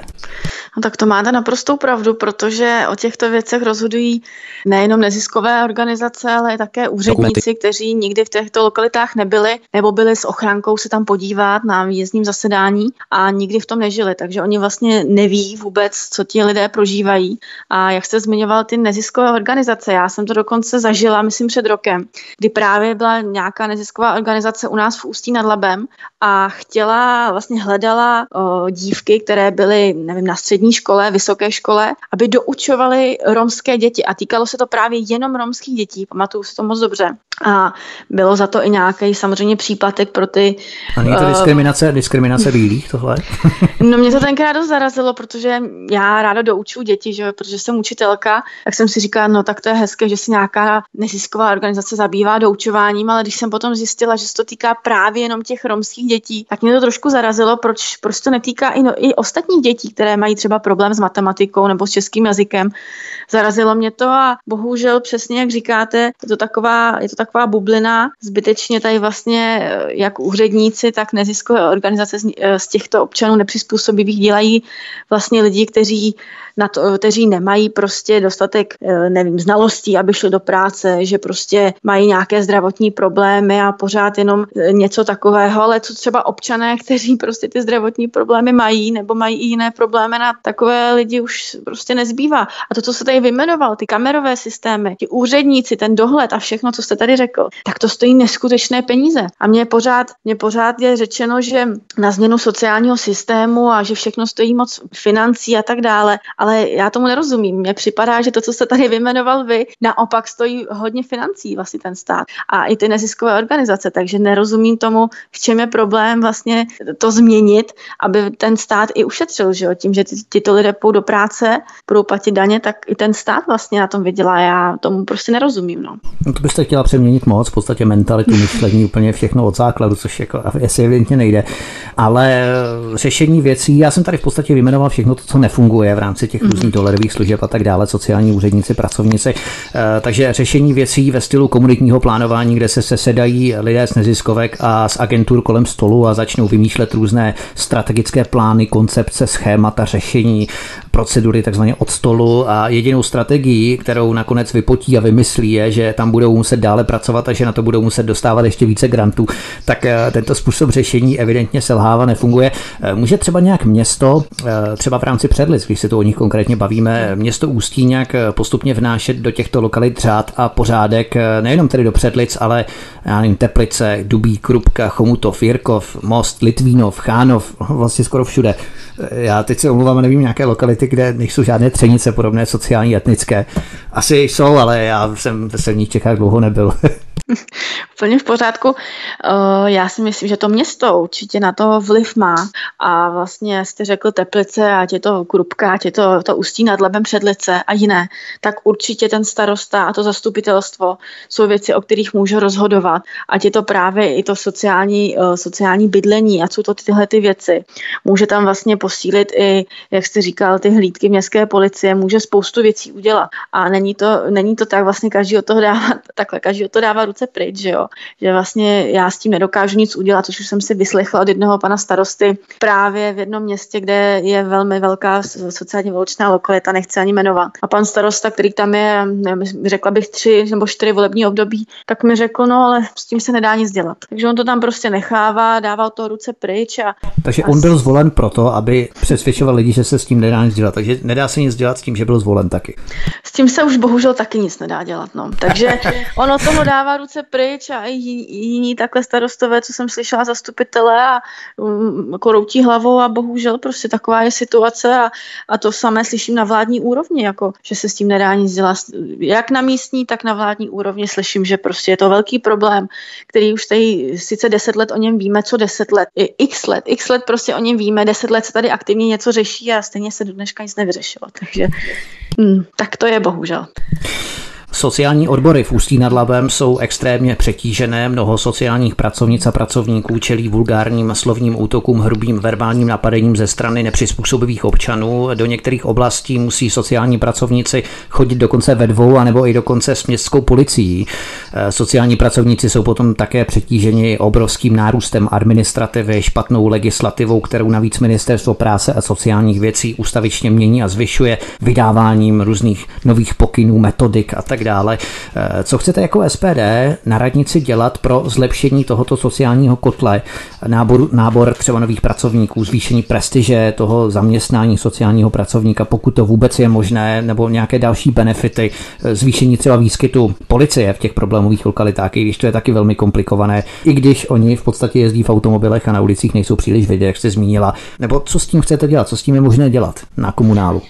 No tak to máte naprostou pravdu, protože o těchto věcech rozhodují nejenom neziskové organizace, ale také úředníci, kteří nikdy v těchto lokalitách nebyli nebo byli s ochrankou se tam podívat na výjezdním zasedání a nikdy v tom nežili. Takže oni vlastně neví vůbec, co ti lidé prožívají. A jak jste zmiňoval ty neziskové organizace, já jsem to dokonce zažila, myslím, před rokem, kdy právě byla nějaká nezisková organizace u nás v Ústí nad Labem a chtěla, vlastně hledala o, dívky, které byly, nevím, na střední střední škole, vysoké škole, aby doučovali romské děti. A týkalo se to právě jenom romských dětí, pamatuju si to moc dobře. A bylo za to i nějaký samozřejmě příplatek pro ty... A není to uh, diskriminace, diskriminace bílých tohle? no mě to tenkrát dost zarazilo, protože já ráda doučuju děti, že, protože jsem učitelka, tak jsem si říkala, no tak to je hezké, že si nějaká nezisková organizace zabývá doučováním, ale když jsem potom zjistila, že se to týká právě jenom těch romských dětí, tak mě to trošku zarazilo, proč, proč to netýká i, no, i ostatních dětí, které mají třeba problém s matematikou nebo s českým jazykem. Zarazilo mě to a bohužel přesně jak říkáte, je to taková, je to taková bublina. Zbytečně tady vlastně eh, jak úředníci, tak neziskové organizace z, eh, z těchto občanů nepřizpůsobivých dělají vlastně lidi, kteří na to, kteří nemají prostě dostatek, eh, nevím, znalostí, aby šli do práce, že prostě mají nějaké zdravotní problémy a pořád jenom něco takového, ale co třeba občané, kteří prostě ty zdravotní problémy mají nebo mají i jiné problémy na takové lidi už prostě nezbývá. A to, co se tady vymenoval, ty kamerové systémy, ti úředníci, ten dohled a všechno, co jste tady řekl, tak to stojí neskutečné peníze. A mně pořád, mě pořád je řečeno, že na změnu sociálního systému a že všechno stojí moc financí a tak dále, ale já tomu nerozumím. Mně připadá, že to, co jste tady vymenoval vy, naopak stojí hodně financí vlastně ten stát a i ty neziskové organizace, takže nerozumím tomu, v čem je problém vlastně to změnit, aby ten stát i ušetřil, že jo? tím, že ty tyto lidé půjdou do práce, budou platit daně, tak i ten stát vlastně na tom vydělá. Já tomu prostě nerozumím. No. no to byste chtěla přeměnit moc, v podstatě mentalitu, myšlení, úplně všechno od základu, což jako asi evidentně nejde. Ale řešení věcí, já jsem tady v podstatě vyjmenoval všechno to, co nefunguje v rámci těch mm-hmm. různých dolerových služeb a tak dále, sociální úředníci, pracovníci. Eh, takže řešení věcí ve stylu komunitního plánování, kde se sesedají lidé z neziskovek a z agentur kolem stolu a začnou vymýšlet různé strategické plány, koncepce, schémata, řešení, procedury takzvaně od stolu a jedinou strategii, kterou nakonec vypotí a vymyslí, je, že tam budou muset dále pracovat a že na to budou muset dostávat ještě více grantů, tak eh, tento způsob řešení evidentně selhává, nefunguje. Eh, může třeba nějak město, eh, třeba v rámci předlic, když se to o nich konkrétně bavíme, město Ústí nějak postupně vnášet do těchto lokalit řád a pořádek, nejenom tedy do předlic, ale já nevím, Teplice, Dubí, Krupka, Chomutov, Jirkov, Most, Litvínov, Chánov, vlastně skoro všude. Já teď se omluvám, nevím nějaké lokality, kde nejsou žádné třenice podobné sociální, etnické. Asi jsou, ale já jsem ve severních Čechách dlouho nebyl. Úplně v pořádku. Eh, já si myslím, že to město určitě na to vliv má. A vlastně jste řekl Teplice, ať je to Krupka, ať je to, to Ústí nad Lebem Předlice a jiné, tak určitě ten starosta a to zastupitelstvo jsou věci, o kterých může rozhodovat. Ať je to právě i to sociální, eh, sociální bydlení, a jsou to tyhle ty věci. Může tam vlastně posílit i, jak jste říkal, ty hlídky městské policie, může spoustu věcí udělat. A není to, není to tak vlastně každý od toho dává, takhle každý od toho dává ruce pryč, že jo. Že vlastně já s tím nedokážu nic udělat, což už jsem si vyslechla od jednoho pana starosty právě v jednom městě, kde je velmi velká sociálně vyloučená lokalita, nechci ani jmenovat. A pan starosta, který tam je, nevím, řekla bych tři nebo čtyři volební období, tak mi řekl, no ale s tím se nedá nic dělat. Takže on to tam prostě nechává, dává to ruce pryč. A, Takže on byl zvolen proto, aby přesvědčoval lidi, že se s tím nedá nic dělat. Takže nedá se nic dělat s tím, že byl zvolen taky. S tím se už bohužel taky nic nedá dělat. No. Takže ono toho dává ruce pryč a i jiní takhle starostové, co jsem slyšela, zastupitele a um, jako routí hlavou a bohužel prostě taková je situace a, a to samé slyším na vládní úrovni, jako že se s tím nedá nic dělat. Jak na místní, tak na vládní úrovni slyším, že prostě je to velký problém, který už tady sice deset let o něm víme, co deset let, i x let, x let prostě o něm víme, deset let se tady aktivně něco řeší a stejně se do dneška nic nevyřešilo. Takže hm, tak to je bohužel. Sociální odbory v Ústí nad Labem jsou extrémně přetížené, mnoho sociálních pracovnic a pracovníků čelí vulgárním slovním útokům, hrubým verbálním napadením ze strany nepřizpůsobivých občanů. Do některých oblastí musí sociální pracovníci chodit dokonce ve dvou, anebo i dokonce s městskou policií. Eh, sociální pracovníci jsou potom také přetíženi obrovským nárůstem administrativy, špatnou legislativou, kterou navíc Ministerstvo práce a sociálních věcí ustavičně mění a zvyšuje vydáváním různých nových pokynů, metodik a tak tak dále. Eh, co chcete jako SPD na radnici dělat pro zlepšení tohoto sociálního kotle, nábor, nábor třeba nových pracovníků, zvýšení prestiže toho zaměstnání sociálního pracovníka, pokud to vůbec je možné, nebo nějaké další benefity, eh, zvýšení třeba výskytu policie v těch problémových lokalitách, i když to je taky velmi komplikované, i když oni v podstatě jezdí v automobilech a na ulicích nejsou příliš vidět, jak jste zmínila. Nebo co s tím chcete dělat, co s tím je možné dělat na komunálu?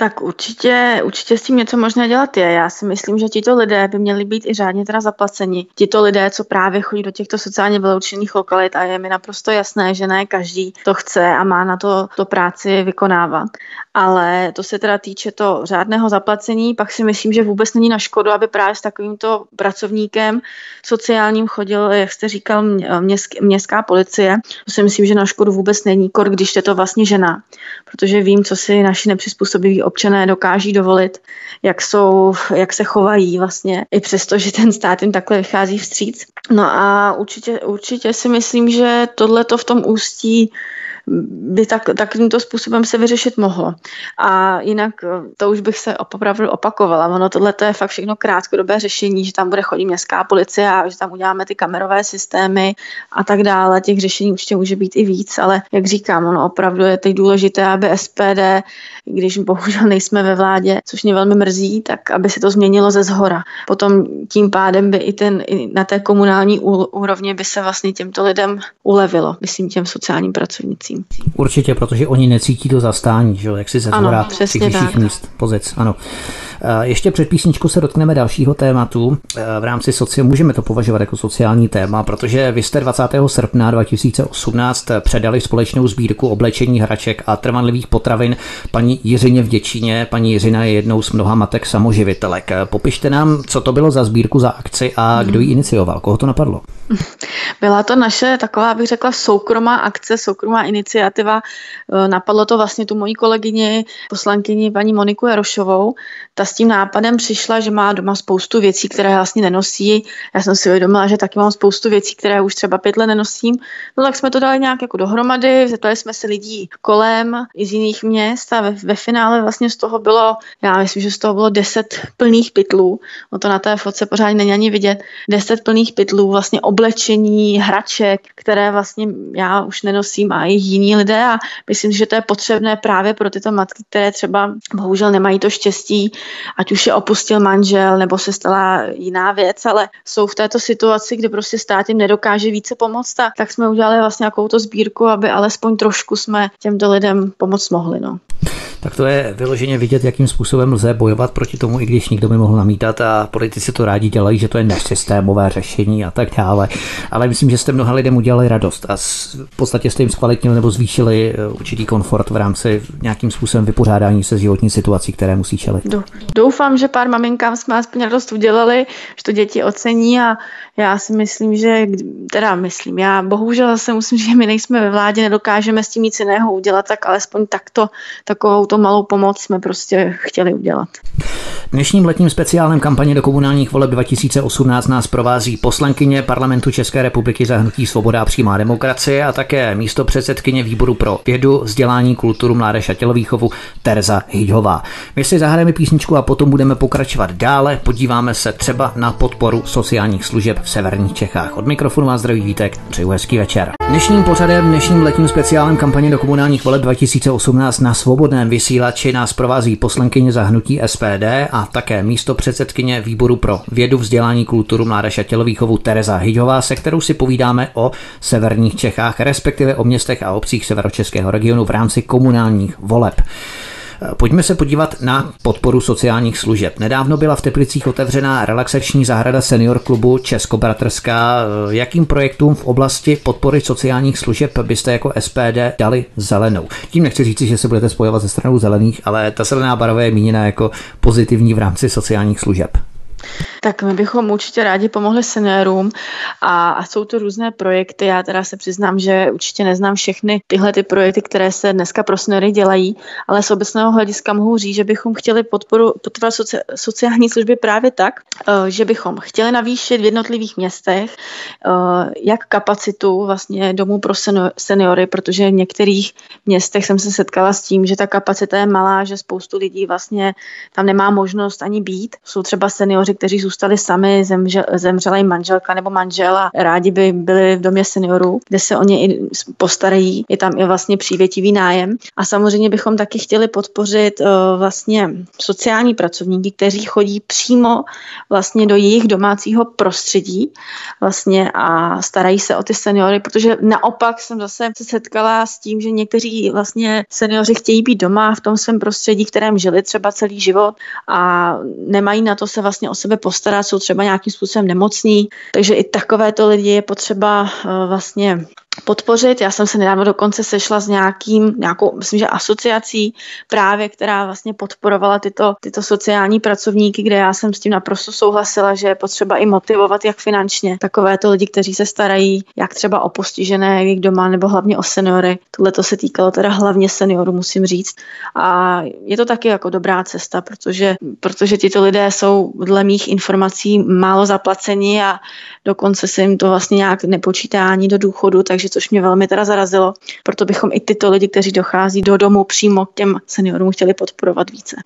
Tak určitě, určitě s tím něco možné dělat je. Já si myslím, že tito lidé by měli být i řádně teda zaplaceni. Tito lidé, co právě chodí do těchto sociálně vyloučených lokalit a je mi naprosto jasné, že ne každý to chce a má na to, to práci vykonávat. Ale to se teda týče to řádného zaplacení, pak si myslím, že vůbec není na škodu, aby právě s takovýmto pracovníkem sociálním chodil, jak jste říkal, městsk, městská policie. To si myslím, že na škodu vůbec není, kor, když je to vlastně žena. Protože vím, co si naši nepřizpůsobiví občané dokáží dovolit, jak, jsou, jak se chovají vlastně, i přesto, že ten stát jim takhle vychází vstříc. No a určitě, určitě si myslím, že tohle to v tom ústí by tak, takovýmto způsobem se vyřešit mohlo. A jinak eh, to už bych se opravdu opakovala. Ono tohle je fakt všechno krátkodobé řešení, že tam bude chodit městská policie a že tam uděláme ty kamerové systémy a tak dále. Těch řešení určitě může být i víc, ale jak říkám, ono opravdu je teď důležité, aby SPD, když bohužel nejsme ve vládě, což mě velmi mrzí, tak aby se to změnilo ze zhora. Potom tím pádem by i, ten, i na té komunální úrovni by se vlastně těmto lidem ulevilo, myslím těm sociálním pracovnicím. Určitě, protože oni necítí to zastání, že jak si ze dvora těch míst, pozic. Ano. Ještě před písničkou se dotkneme dalšího tématu. V rámci soci můžeme to považovat jako sociální téma, protože vy jste 20. srpna 2018 předali společnou sbírku oblečení hraček a trvanlivých potravin paní Jiřině v Děčíně. Paní Jiřina je jednou z mnoha matek samoživitelek. Popište nám, co to bylo za sbírku, za akci a kdo ji inicioval, koho to napadlo? Byla to naše taková, bych řekla, soukromá akce, soukromá iniciativa. Napadlo to vlastně tu moji kolegyni, poslankyni paní Moniku Jarošovou. Ta s tím nápadem přišla, že má doma spoustu věcí, které vlastně nenosí. Já jsem si uvědomila, že taky mám spoustu věcí, které už třeba pět let nenosím. No tak jsme to dali nějak jako dohromady, zeptali jsme se lidí kolem i z jiných měst a ve, ve finále vlastně z toho bylo, já myslím, že z toho bylo deset plných pytlů. No to na té fotce pořád není ani vidět. Deset plných pytlů vlastně oblečení, hraček, které vlastně já už nenosím a i jiní lidé a myslím, že to je potřebné právě pro tyto matky, které třeba bohužel nemají to štěstí, ať už je opustil manžel nebo se stala jiná věc, ale jsou v této situaci, kde prostě stát jim nedokáže více pomoct, a tak jsme udělali vlastně nějakou to sbírku, aby alespoň trošku jsme těmto lidem pomoct mohli. No tak to je vyloženě vidět, jakým způsobem lze bojovat proti tomu, i když nikdo by mohl namítat a politici to rádi dělají, že to je nesystémové řešení a tak dále. Ale myslím, že jste mnoha lidem udělali radost a v podstatě jste jim zkvalitnili nebo zvýšili eh, určitý komfort v rámci nějakým způsobem vypořádání se životní situací, které musí čelit. Doufám, že pár maminkám jsme aspoň radost udělali, že to děti ocení a já si myslím, že, teda myslím, já bohužel se musím, že my nejsme ve vládě, nedokážeme s tím nic jiného udělat, tak alespoň takto, takovou to malou pomoc jsme prostě chtěli udělat. Dnešním letním speciálem kampaně do komunálních voleb 2018 nás provází poslankyně parlamentu České republiky za hnutí Svoboda přímá demokracie a také místo předsedkyně výboru pro vědu, vzdělání, kulturu, mládež a tělovýchovu Terza Hyďhová. My si zahrajeme písničku a potom budeme pokračovat dále. Podíváme se třeba na podporu sociálních služeb v severních Čechách. Od mikrofonu vás zdraví Vítek, přeju hezký večer. Dnešním pořadem, dnešním letním speciálem kampaně do komunálních voleb 2018 na svobodném vysílači nás provází poslankyně za hnutí SPD a také místo předsedkyně výboru pro vědu, vzdělání, kulturu, mládež a tělovýchovu Tereza Hyďová, se kterou si povídáme o severních Čechách, respektive o městech a obcích severočeského regionu v rámci komunálních voleb. Pojďme se podívat na podporu sociálních služeb. Nedávno byla v Teplicích otevřená relaxační zahrada senior klubu Českobratrská. Jakým projektům v oblasti podpory sociálních služeb byste jako SPD dali zelenou? Tím nechci říct, že se budete spojovat ze stranou zelených, ale ta zelená barva je míněna jako pozitivní v rámci sociálních služeb. Tak my bychom určitě rádi pomohli seniorům a, a jsou to různé projekty. Já teda se přiznám, že určitě neznám všechny tyhle ty projekty, které se dneska pro seniory dělají, ale z obecného hlediska mohu říct, že bychom chtěli podporu, podporovat soci, sociální služby právě tak, eh, že bychom chtěli navýšit v jednotlivých městech eh, jak kapacitu vlastně domů pro seniory, protože v některých městech jsem se setkala s tím, že ta kapacita je malá, že spoustu lidí vlastně tam nemá možnost ani být. Jsou třeba seniori, kteří zůstali sami, zemře, zemřela jim manželka nebo manžel a rádi by byli v domě seniorů, kde se o ně i postarají. Je tam i vlastně přívětivý nájem. A samozřejmě bychom taky chtěli podpořit uh, vlastně sociální pracovníky, kteří chodí přímo vlastně do jejich domácího prostředí vlastně a starají se o ty seniory, protože naopak jsem zase se setkala s tím, že někteří vlastně seniori chtějí být doma v tom svém prostředí, kterém žili třeba celý život a nemají na to se vlastně o sebe postarat, jsou třeba nějakým způsobem nemocní, takže i takovéto lidi je potřeba uh, vlastně podpořit. Já jsem se nedávno dokonce sešla s nějakým, nějakou, myslím, že asociací právě, která vlastně podporovala tyto, tyto sociální pracovníky, kde já jsem s tím naprosto souhlasila, že je potřeba i motivovat jak finančně takovéto lidi, kteří se starají jak třeba o postižené, jak doma, nebo hlavně o seniory. Tohle to se týkalo teda hlavně seniorů, musím říct. A je to taky jako dobrá cesta, protože, protože tyto lidé jsou dle mých informací málo zaplaceni a dokonce se jim to vlastně nějak nepočítá ani do důchodu, takže což mě velmi teda zarazilo. Proto bychom i tyto lidi, kteří dochází do domu přímo k těm seniorům, chtěli podporovat více.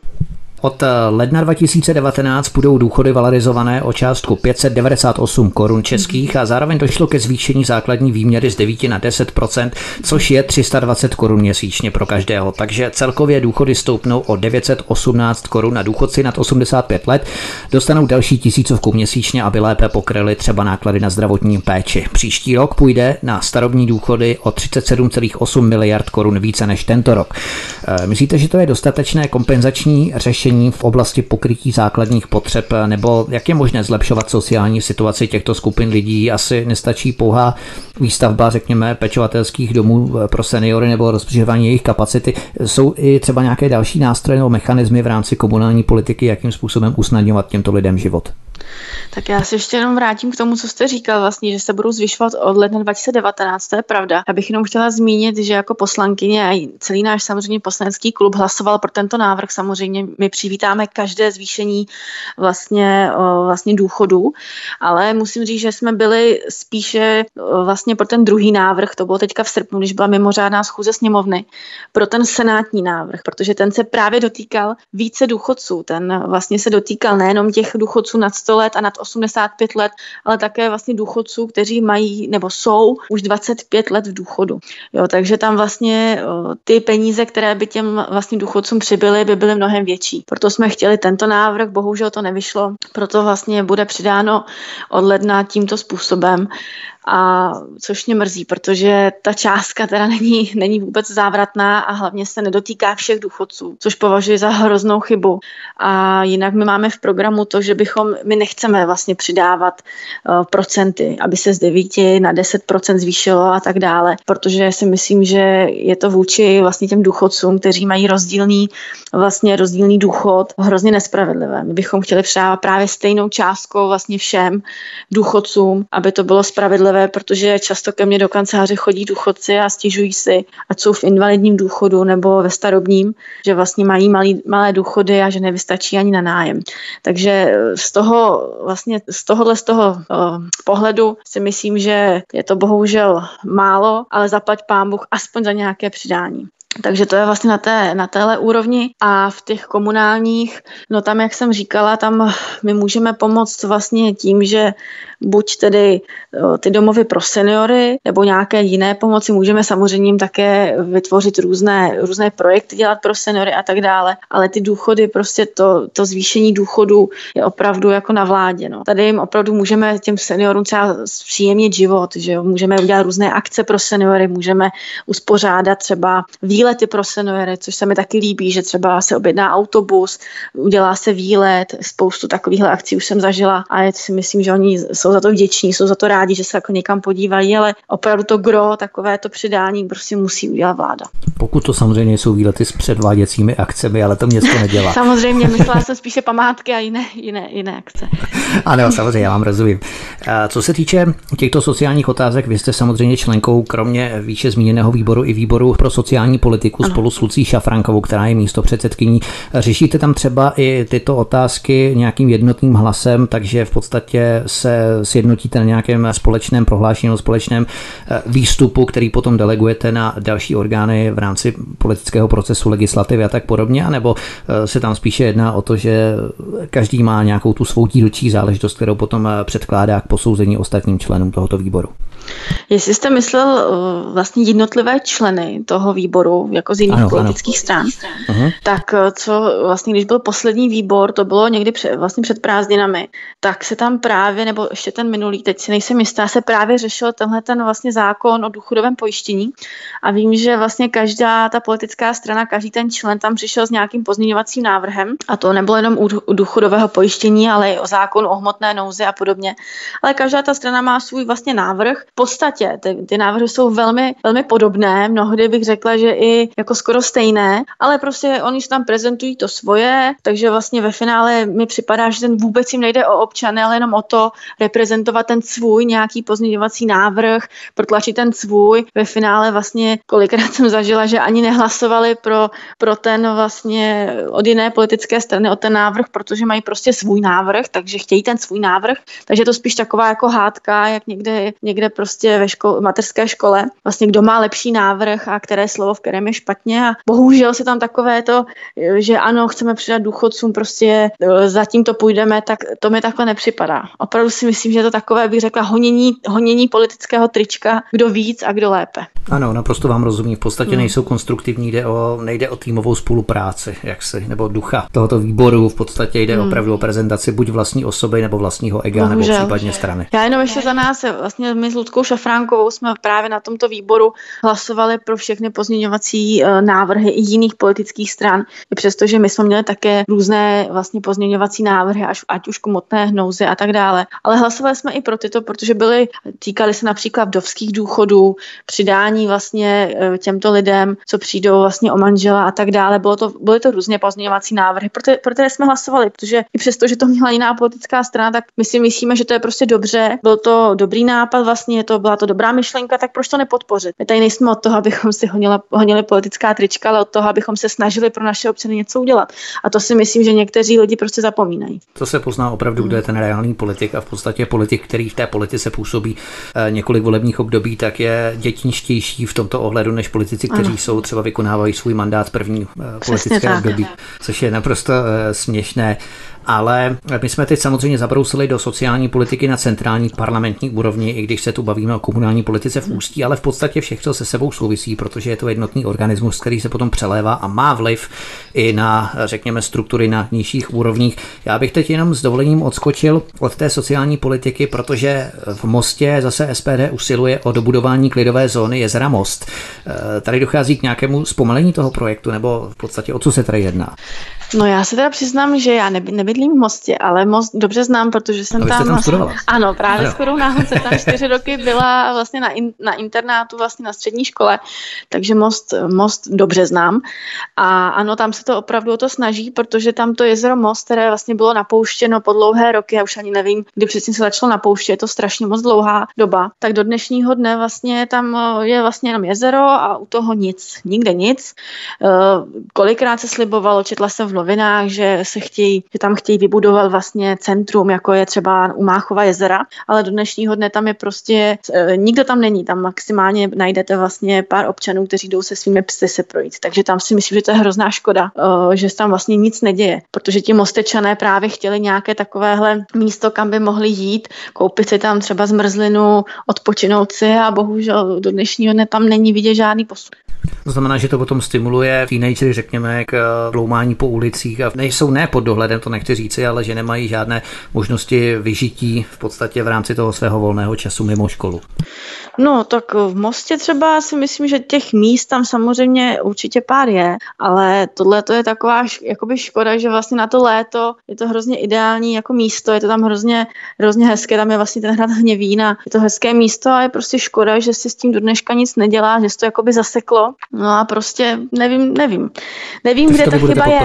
Od eh, ledna 2019 budou důchody valorizované o částku 598 korun českých a zároveň došlo ke zvýšení základní výměry z 9 na 10% což je 320 korun měsíčně pro každého. Takže celkově důchody stoupnou o 918 korun a důchodci nad 85 let dostanou další tisícovku měsíčně, aby lépe pokryli třeba náklady na zdravotní péči. Příští rok půjde na starobní důchody o 37,8 miliard korun více než tento rok. Eh, myslíte, že to je dostatečné kompenzační řešení opatření v oblasti pokrytí základních potřeb, nebo jak je možné zlepšovat sociální situaci těchto skupin lidí? Asi nestačí pouhá výstavba, řekněme, pečovatelských domů pro seniory nebo rozšiřování jejich kapacity. Jsou i třeba nějaké další nástroje nebo mechanismy v rámci komunální politiky, jakým způsobem usnadňovat těmto lidem život? Tak já se ještě jenom vrátím k tomu, co jste říkal vlastně, že se budou zvyšovat od ledna 2019, to je pravda. Abych jenom chtěla zmínit, že jako poslankyně a celý náš samozřejmě poslanecký klub hlasoval pro tento návrh. Samozřejmě my přivítáme každé zvýšení vlastně, vlastně důchodu, ale musím říct, že jsme byli spíše vlastně pro ten druhý návrh, to bylo teďka v srpnu, když byla mimořádná schůze sněmovny, pro ten senátní návrh, protože ten se právě dotýkal více důchodců. Ten vlastně se dotýkal nejenom těch důchodců nad 100 let a nad 85 let, ale také vlastně důchodců, kteří mají nebo jsou už 25 let v důchodu. Jo, takže tam vlastně ty peníze, které by těm vlastně důchodcům přibyly, by byly mnohem větší. Proto jsme chtěli tento návrh, bohužel to nevyšlo, proto vlastně bude přidáno od ledna tímto způsobem a což mě mrzí, protože ta částka teda není, není vůbec závratná a hlavně se nedotýká všech důchodců, což považuji za hroznou chybu. A jinak my máme v programu to, že bychom, my nechceme vlastně přidávat uh, procenty, aby se z 9 na 10% zvýšilo a tak dále, protože si myslím, že je to vůči vlastně těm důchodcům, kteří mají rozdílný, vlastně rozdílný důchod, hrozně nespravedlivé. My bychom chtěli přidávat právě stejnou částkou vlastně všem důchodcům, aby to bylo spravedlivé citlivé, protože často ke mně do kanceláře chodí důchodci a stěžují si, ať jsou v invalidním důchodu nebo ve starobním, že vlastně mají malý, malé důchody a že nevystačí ani na nájem. Takže z toho vlastně z tohohle z toho uh, pohledu si myslím, že je to bohužel málo, ale zaplať pán Bůh aspoň za nějaké přidání. Takže to je vlastně na, té, na téhle úrovni a v těch komunálních, no tam, jak jsem říkala, tam my můžeme pomoct vlastně tím, že buď tedy ty domovy pro seniory nebo nějaké jiné pomoci. Můžeme samozřejmě jim také vytvořit různé, různé projekty, dělat pro seniory a tak dále, ale ty důchody, prostě to, to zvýšení důchodu je opravdu jako na vládě. No. Tady jim opravdu můžeme těm seniorům třeba příjemnit život, že jo? můžeme udělat různé akce pro seniory, můžeme uspořádat třeba výlety pro seniory, což se mi taky líbí, že třeba se objedná autobus, udělá se výlet, spoustu takových akcí už jsem zažila a já si myslím, že oni jsou za to vděční, jsou za to rádi, že se jako někam podívají, ale opravdu to gro, takové to přidání prostě musí udělat vláda. Pokud to samozřejmě jsou výlety s předváděcími akcemi, ale to město nedělá. samozřejmě, myslela jsem spíše památky a jiné, jiné, jiné akce. ano, samozřejmě, já vám rozumím. Co se týče těchto sociálních otázek, vy jste samozřejmě členkou, kromě výše zmíněného výboru, i výboru pro sociální politiku ano. spolu s Lucí Šafrankovou, která je místo předsedkyní. Řešíte tam třeba i tyto otázky nějakým jednotným hlasem, takže v podstatě se sjednotíte na nějakém společném prohlášení nebo společném eh, výstupu, který potom delegujete na další orgány v rámci politického procesu, legislativy a tak podobně, anebo eh, se tam spíše jedná o to, že každý má nějakou tu svou dílčí záležitost, kterou potom eh, předkládá k posouzení ostatním členům tohoto výboru. Jestli jste myslel vlastně jednotlivé členy toho výboru, jako z jiných ano, politických ano. stran, uh-huh. tak co vlastně, když byl poslední výbor, to bylo někdy před, vlastně před prázdninami, tak se tam právě, nebo ještě ten minulý, teď si nejsem jistá, se právě řešil tenhle ten vlastně zákon o důchodovém pojištění. A vím, že vlastně každá ta politická strana, každý ten člen tam přišel s nějakým pozměňovacím návrhem. A to nebylo jenom u důchodového pojištění, ale i o zákonu o hmotné nouzi a podobně. Ale každá ta strana má svůj vlastně návrh. V podstatě ty, ty návrhy jsou velmi, velmi podobné, mnohdy bych řekla, že i jako skoro stejné, ale prostě oni se tam prezentují to svoje, takže vlastně ve finále mi připadá, že ten vůbec jim nejde o občany, ale jenom o to reprezentovat ten svůj nějaký pozměňovací návrh, protlačit ten svůj. Ve finále vlastně kolikrát jsem zažila, že ani nehlasovali pro, pro ten vlastně od jiné politické strany, o ten návrh, protože mají prostě svůj návrh, takže chtějí ten svůj návrh. Takže je to spíš taková jako hádka, jak někde, někde prostě ve škole, mateřské škole, vlastně kdo má lepší návrh a které slovo v kterém je špatně. A bohužel se tam takové to, že ano, chceme přidat důchodcům, prostě e, zatím to půjdeme, tak to mi takhle nepřipadá. Opravdu si myslím, myslím, že je to takové, bych řekla, honění, honění politického trička, kdo víc a kdo lépe. Ano, naprosto vám rozumím. V podstatě hmm. nejsou konstruktivní, jde o, nejde o týmovou spolupráci, jak si, nebo ducha tohoto výboru. V podstatě jde hmm. opravdu o prezentaci buď vlastní osoby, nebo vlastního ega, Bohužel. nebo případně strany. Já jenom ještě za nás, vlastně my s Ludkou Šafránkovou jsme právě na tomto výboru hlasovali pro všechny pozměňovací eh, návrhy i jiných politických stran, i přestože my jsme měli také různé vlastně pozměňovací návrhy, až, ať už k motné hnouzy a tak dále. Ale hlasovali jsme i pro tyto, protože byly, týkali se například vdovských důchodů, přidání vlastně eh, těmto lidem, co přijdou vlastně o manžela a tak dále. Bylo to, byly to různě pozměňovací návrhy, pro, pro které jsme hlasovali, protože i přesto, že to měla jiná politická strana, tak my si myslíme, že to je prostě dobře. Byl to dobrý nápad, vlastně to byla to dobrá myšlenka, tak proč to nepodpořit? My tady nejsme od toho, abychom si honili, honili politická trička, ale od toho, abychom se snažili pro naše občany něco udělat. A to si myslím, že někteří lidi prostě zapomínají. To se pozná opravdu, kdo je ten reálný politik a v podstatě politik, který v té politice působí eh, několik volebních období, tak je dětinštější v tomto ohledu než politici, kteří ano. jsou třeba vykonávají svůj mandát první eh, politické období, což je naprosto eh, směšné ale my jsme teď samozřejmě zabrousili do sociální politiky na centrální parlamentní úrovni, i když se tu bavíme o komunální politice v Ústí, ale v podstatě všechno se sebou souvisí, protože je to jednotný organismus, který se potom přelévá a má vliv i na, řekněme, struktury na nižších úrovních. Já bych teď jenom s dovolením odskočil od té sociální politiky, protože v Mostě zase SPD usiluje o dobudování klidové zóny jezera Most. Eh, tady dochází k nějakému zpomalení toho projektu, nebo v podstatě o co se tady jedná? No já se teda přiznám, že já neby, nebydlím v Mostě, ale Most dobře znám, protože jsem tam... tam studovala. Ano, právě s chodou náhodce tam čtyři roky byla vlastně na, in, na internátu, vlastně na střední škole, takže Most, Most dobře znám. A ano, tam se to opravdu o to snaží, protože tam to jezero Most, které vlastně bylo napouštěno po dlouhé roky, já už ani nevím, kdy přesně se začalo napouštět, je to strašně moc dlouhá doba, tak do dnešního dne vlastně tam je vlastně jenom jezero a u toho nic, nikde nic. Eh, kolikrát se slibovalo, četla jsem v novinách, že se chtějí, že tam chtějí vybudovat vlastně centrum, jako je třeba u Máchova jezera, ale do dnešního dne tam je prostě, e, nikdo tam není, tam maximálně najdete vlastně pár občanů, kteří jdou se svými psy se projít. Takže tam si myslím, že to je hrozná škoda, e, že se tam vlastně nic neděje, protože ti mostečané právě chtěli nějaké takovéhle místo, kam by mohli jít, koupit si tam třeba zmrzlinu, odpočinout si a bohužel do dnešního dne tam není vidět žádný posun. To znamená, že to potom stimuluje teenagery, řekněme, k bloumání po ulicích a nejsou ne pod dohledem, to nechci říci, ale že nemají žádné možnosti vyžití v podstatě v rámci toho svého volného času mimo školu. No, tak v Mostě třeba si myslím, že těch míst tam samozřejmě určitě pár je, ale tohle to je taková jakoby škoda, že vlastně na to léto je to hrozně ideální jako místo, je to tam hrozně, hrozně hezké, tam je vlastně ten hrad Hněvín a je to hezké místo a je prostě škoda, že si s tím do dneška nic nedělá, že se to jakoby zaseklo. No a prostě nevím, nevím. Nevím, kde ta chyba je.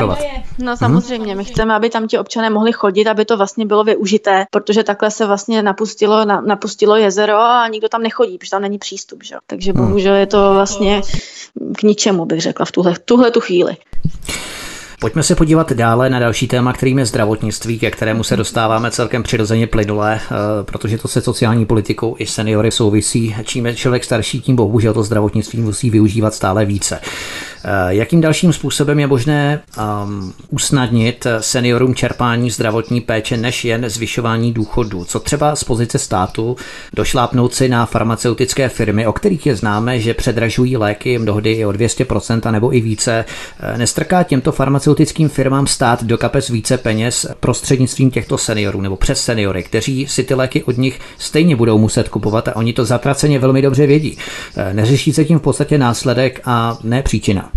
No mhm. samozřejmě, my chceme, aby tam ti občané mohli chodit, aby to vlastně bylo využité, protože takhle se vlastně napustilo, na, napustilo jezero a nikdo tam nechodí, protože tam není přístup. Že? Takže mhm. bohužel je to vlastně k ničemu, bych řekla, v tuhle, tuhle tu chvíli. Pojďme se podívat dále na další téma, kterým je zdravotnictví, ke kterému se dostáváme celkem přirozeně plynule, eh, protože to se sociální politikou i seniory souvisí. Čím je člověk starší, tím bohužel to zdravotnictví musí využívat stále více. Eh, jakým dalším způsobem je možné um, usnadnit seniorům čerpání zdravotní péče než jen zvyšování důchodů? Co třeba z pozice státu došlápnout si na farmaceutické firmy, o kterých je známe, že předražují léky mnohdy i o 200% nebo i více. Eh, nestrká těmto farmaceutickým firmám stát do kapes více peněz prostřednictvím těchto seniorů nebo přes seniory, kteří si ty léky od nich stejně budou muset kupovat a oni to zatraceně velmi dobře vědí. Eh, neřeší se tím v podstatě následek a ne příčina.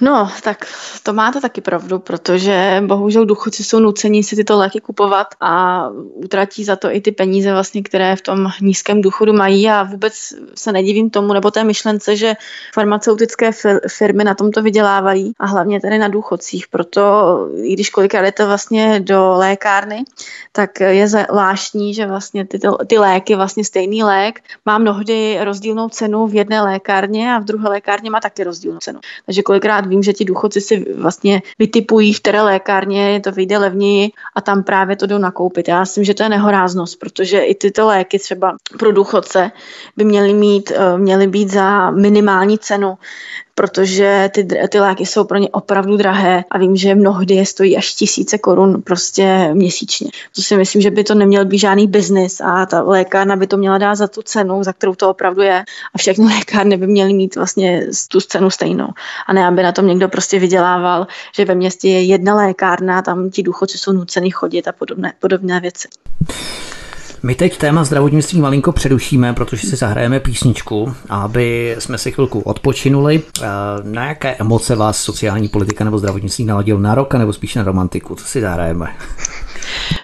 No, tak to máte taky pravdu, protože bohužel důchodci jsou nuceni si tyto léky kupovat a utratí za to i ty peníze, vlastně, které v tom nízkém důchodu mají a vůbec se nedivím tomu, nebo té myšlence, že farmaceutické firmy na tomto vydělávají a hlavně tady na důchodcích. Proto, i když kolikrát jdete vlastně do lékárny, tak je zvláštní, že vlastně ty, ty léky, vlastně stejný lék, má mnohdy rozdílnou cenu v jedné lékárně a v druhé lékárně má taky rozdílnou cenu. Takže kolikrát vím, že ti důchodci si vlastně vytipují, v které lékárně to vyjde levněji a tam právě to jdou nakoupit. Já myslím, že to je nehoráznost, protože i tyto léky třeba pro důchodce by měly, mít, eh, měly být za minimální cenu protože ty, ty léky jsou pro ně opravdu drahé a vím, že mnohdy je stojí až tisíce korun prostě měsíčně. To si myslím, že by to neměl být žádný biznis a ta lékárna by to měla dát za tu cenu, za kterou to opravdu je a všechny lékárny by měly mít vlastně tu cenu stejnou. A ne, aby na tom někdo prostě vydělával, že ve městě je jedna lékárna, tam ti důchodci jsou nuceni chodit a podobné, podobné věci. My teď téma zdravotnictví malinko předušíme, protože si zahrajeme písničku, aby jsme si chvilku odpočinuli. Na jaké emoce vás sociální politika nebo zdravotnictví naladil? Na roka nebo spíš na romantiku? Co si zahrajeme?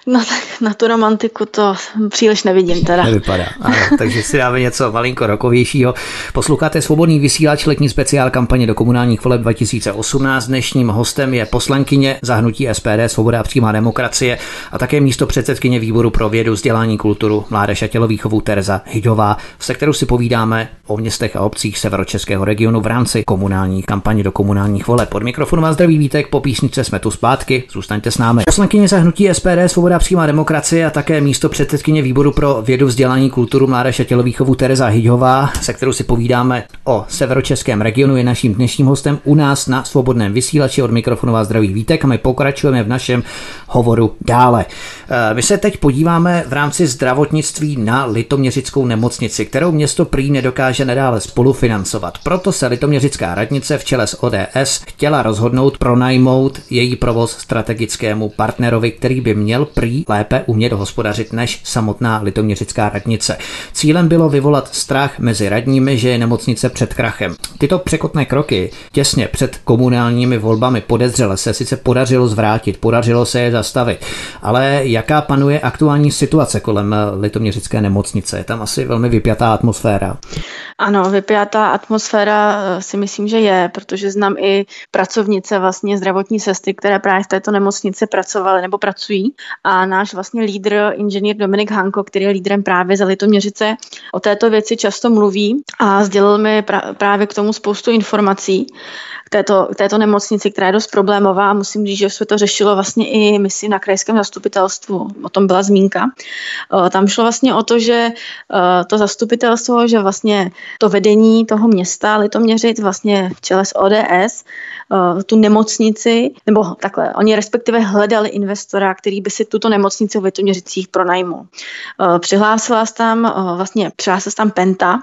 No tak na tu romantiku to příliš nevidím teda. Nevypadá. Ano, takže si dáme něco malinko rokovějšího. Posloucháte svobodný vysílač letní speciál kampaně do komunálních voleb 2018. Dnešním hostem je poslankyně zahnutí SPD Svoboda a přímá demokracie a také místo předsedkyně výboru pro vědu, vzdělání, kulturu, mládež a tělovýchovu Tereza Hydová, se kterou si povídáme o městech a obcích severočeského regionu v rámci komunální kampaně do komunálních voleb. Pod mikrofonu vás zdraví Vítek, po písničce jsme tu zpátky, zůstaňte s námi. Poslankyně zahnutí SPD Svoboda přímá demokracie a také místo předsedkyně výboru pro vědu, vzdělání, kulturu, mládež a tělovýchovu Tereza Hyďová, se kterou si povídáme o severočeském regionu, je naším dnešním hostem u nás na svobodném vysílači od mikrofonu vás zdraví Vítek a my pokračujeme v našem hovoru dále. Eh, my se teď podíváme v rámci zdravotnictví na litoměřickou nemocnici, kterou město prý nedokáže nadále spolufinancovat. Proto se litoměřická radnice v čele s ODS chtěla rozhodnout pronajmout její provoz strategickému partnerovi, který by měl prý lépe umět hospodařit než samotná litoměřická radnice. Cílem bylo vyvolat strach mezi radními, že je nemocnice před krachem. Tyto překotné kroky těsně před komunálními volbami podezřele se sice podařilo zvrátit, podařilo se je zastavit, ale jaká panuje aktuální situace kolem litoměřické nemocnice? Je tam asi velmi vypjatá atmosféra. Ano, vypjatá atmosféra eh, si myslím, že je, protože znám i pracovnice vlastně zdravotní sestry, které právě v této nemocnici pracovaly nebo pracují a náš vlastně lídr, inženýr Dominik Hanko, který je lídrem právě za Litoměřice, o této věci často mluví a sdělil mi právě k tomu spoustu informací k této, k této nemocnici, která je dost problémová. Musím říct, že se to řešilo vlastně i, myslím, na krajském zastupitelstvu. O tom byla zmínka. Tam šlo vlastně o to, že to zastupitelstvo, že vlastně to vedení toho města Litoměřic vlastně v čele s ODS tu nemocnici, nebo takhle, oni respektive hledali investora, který by si tuto nemocnici v Litoměřicích pronajmul. Přihlásila se tam, vlastně přihlásila se tam Penta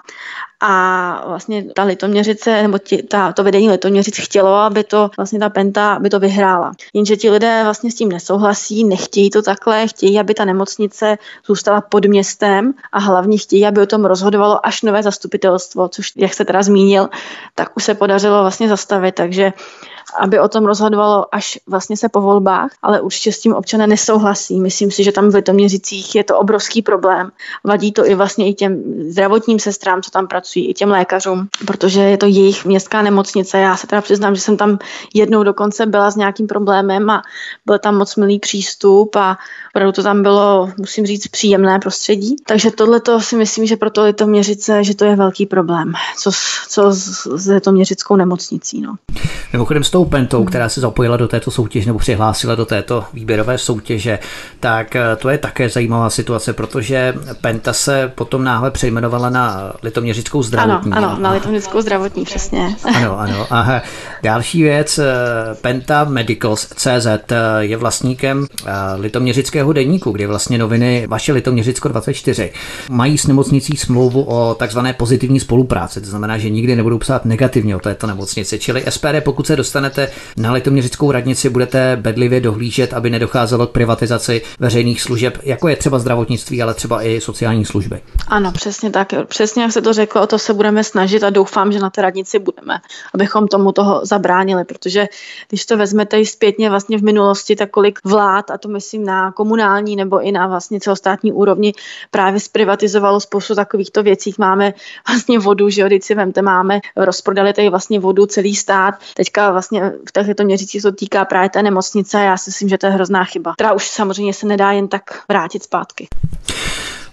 a vlastně ta litoměřice, nebo ti, ta, to vedení litoměřic chtělo, aby to vlastně ta Penta, aby to vyhrála. Jenže ti lidé vlastně s tím nesouhlasí, nechtějí to takhle, chtějí, aby ta nemocnice zůstala pod městem a hlavně chtějí, aby o tom rozhodovalo až nové zastupitelstvo, což, jak se teda zmínil, tak už se podařilo vlastně zastavit, takže aby o tom rozhodovalo až vlastně se po volbách, ale určitě s tím občané nesouhlasí. Myslím si, že tam v Litoměřicích je to obrovský problém. Vadí to i vlastně i těm zdravotním sestrám, co tam pracují, i těm lékařům, protože je to jejich městská nemocnice. Já se teda přiznám, že jsem tam jednou dokonce byla s nějakým problémem a byl tam moc milý přístup a opravdu to tam bylo, musím říct, příjemné prostředí. Takže tohle to si myslím, že pro to Litoměřice, že to je velký problém, co, co s, s Litoměřickou nemocnicí. No. Mimochodem s tou Pentou, která se zapojila do této soutěže nebo přihlásila do této výběrové soutěže, tak eh, to je také zajímavá situace, protože Penta se potom náhle přejmenovala na Litoměřickou zdravotní. Ano, ano, na Litoměřickou zdravotní, přesně. Ano, ano. A další věc, eh, Penta Medicals CZ eh, je vlastníkem Litoměřického deníku, kde vlastně noviny vaše Litoměřicko 24 mají s nemocnicí smlouvu o takzvané pozitivní spolupráci. To znamená, že nikdy nebudou psát negativně o této nemocnici. Čili SPD, pokud se dostane dostanete na litoměřickou radnici, budete bedlivě dohlížet, aby nedocházelo k privatizaci veřejných služeb, jako je třeba zdravotnictví, ale třeba i sociální služby. Ano, přesně tak. Přesně jak se to řeklo, o to se budeme snažit a doufám, že na té radnici budeme, abychom tomu toho zabránili, protože když to vezmete i zpětně vlastně v minulosti, tak kolik vlád, a to myslím na komunální nebo i na vlastně celostátní úrovni, právě zprivatizovalo spoustu takovýchto věcí. Máme vlastně vodu, že jo, si vemte, máme, rozprodali tady vlastně vodu celý stát, teďka vlastně v těchto měřících to týká právě té nemocnice a já si myslím, že to je hrozná chyba, která už samozřejmě se nedá jen tak vrátit zpátky.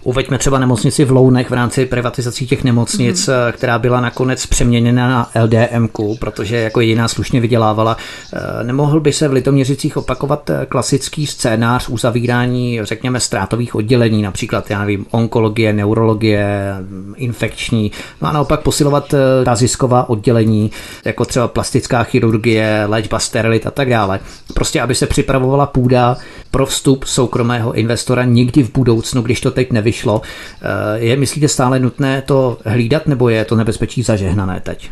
Uveďme třeba nemocnici v Lounech v rámci privatizací těch nemocnic, mm-hmm. která byla nakonec přeměněna na LDM, protože jako jediná slušně vydělávala. Eh, nemohl by se v Litoměřicích opakovat eh, klasický scénář uzavírání, řekněme, ztrátových oddělení, například, já nevím, onkologie, neurologie, infekční, no a naopak posilovat ta zisková oddělení, jako třeba plastická chirurgie, léčba sterilit a tak dále. Prostě, aby se připravovala půda pro vstup soukromého investora někdy v budoucnu, když to teď nevyšlo. Eh, je, myslíte, stále nutné to hlídat, nebo je to nebezpečí zažehnané teď?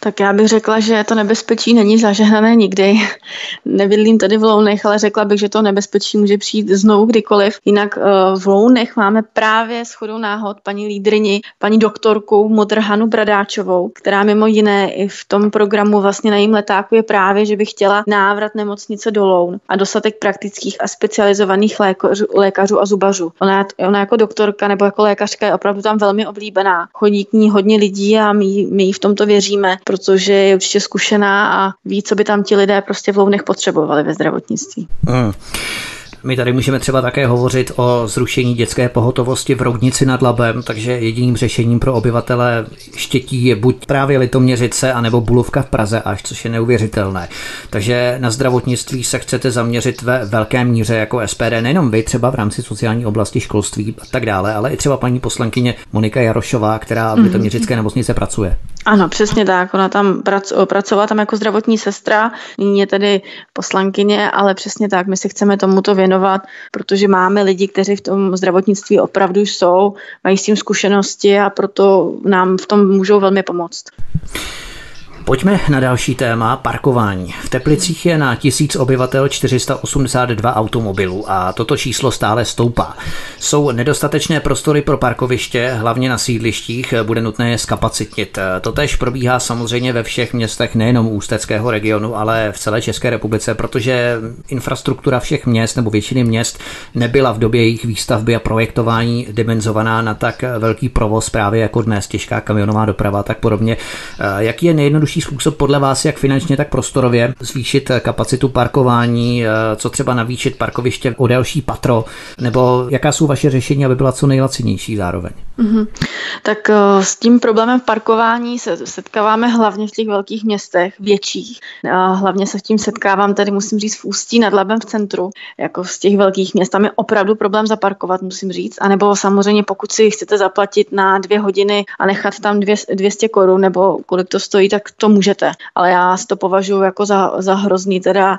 Tak já bych řekla, že to nebezpečí není zažehnané nikdy. Nebydlím tady v Lounech, ale řekla bych, že to nebezpečí může přijít znovu kdykoliv. Jinak eh, v Lounech máme právě shodou náhod paní lídrini, paní doktorku Modrhanu Bradáčovou, která mimo jiné i v tom programu vlastně na jím letáku je právě, že by chtěla návrat nemocnice do Loun a dostatek praktických a specializovaných lékařů, lékařů a zubařů. Ona, ona jako doktorka nebo jako lékařka je opravdu tam velmi oblíbená. Chodí k ní hodně lidí a my, my jí v tomto věříme, protože je určitě zkušená a ví, co by tam ti lidé prostě v Lounech potřebovali ve zdravotnictví. Hmm. My tady můžeme třeba také hovořit o zrušení dětské pohotovosti v Roudnici nad Labem, takže jediným řešením pro obyvatele Štětí je buď právě Litoměřice, anebo Bulovka v Praze až, což je neuvěřitelné. Takže na zdravotnictví se chcete zaměřit ve velké míře jako SPD, nejenom vy třeba v rámci sociální oblasti školství a tak dále, ale i třeba paní poslankyně Monika Jarošová, která v mhm. Litoměřické nemocnice pracuje. Ano, přesně tak. Ona tam pracovala tam jako zdravotní sestra, nyní je tedy poslankyně, ale přesně tak. My se chceme tomuto věnovat, protože máme lidi, kteří v tom zdravotnictví opravdu jsou, mají s tím zkušenosti a proto nám v tom můžou velmi pomoct. Pojďme na další téma, parkování. V Teplicích je na tisíc obyvatel 482 automobilů a toto číslo stále stoupá. Jsou nedostatečné prostory pro parkoviště, hlavně na sídlištích, bude nutné je zkapacitnit. Totež probíhá samozřejmě ve všech městech, nejenom ústeckého regionu, ale v celé České republice, protože infrastruktura všech měst nebo většiny měst nebyla v době jejich výstavby a projektování dimenzovaná na tak velký provoz právě jako dnes těžká kamionová doprava tak podobně. Jaký je nejjednodušší způsob podle vás, jak finančně, tak prostorově zvýšit kapacitu parkování, eh, co třeba navýšit parkoviště o další patro, nebo jaká jsou vaše řešení, aby byla co nejlacinější zároveň? Mm-hmm. Tak eh, s tím problémem parkování se setkáváme hlavně v těch velkých městech, větších. Hlavně se s tím setkávám tady, musím říct, v Ústí nad Labem v centru, jako z těch velkých měst. Tam je opravdu problém zaparkovat, musím říct. A nebo samozřejmě, pokud si chcete zaplatit na dvě hodiny a nechat tam dvě, 200 korun, nebo kolik to stojí, tak to můžete. Ale já si to považuji jako za, za hrozný teda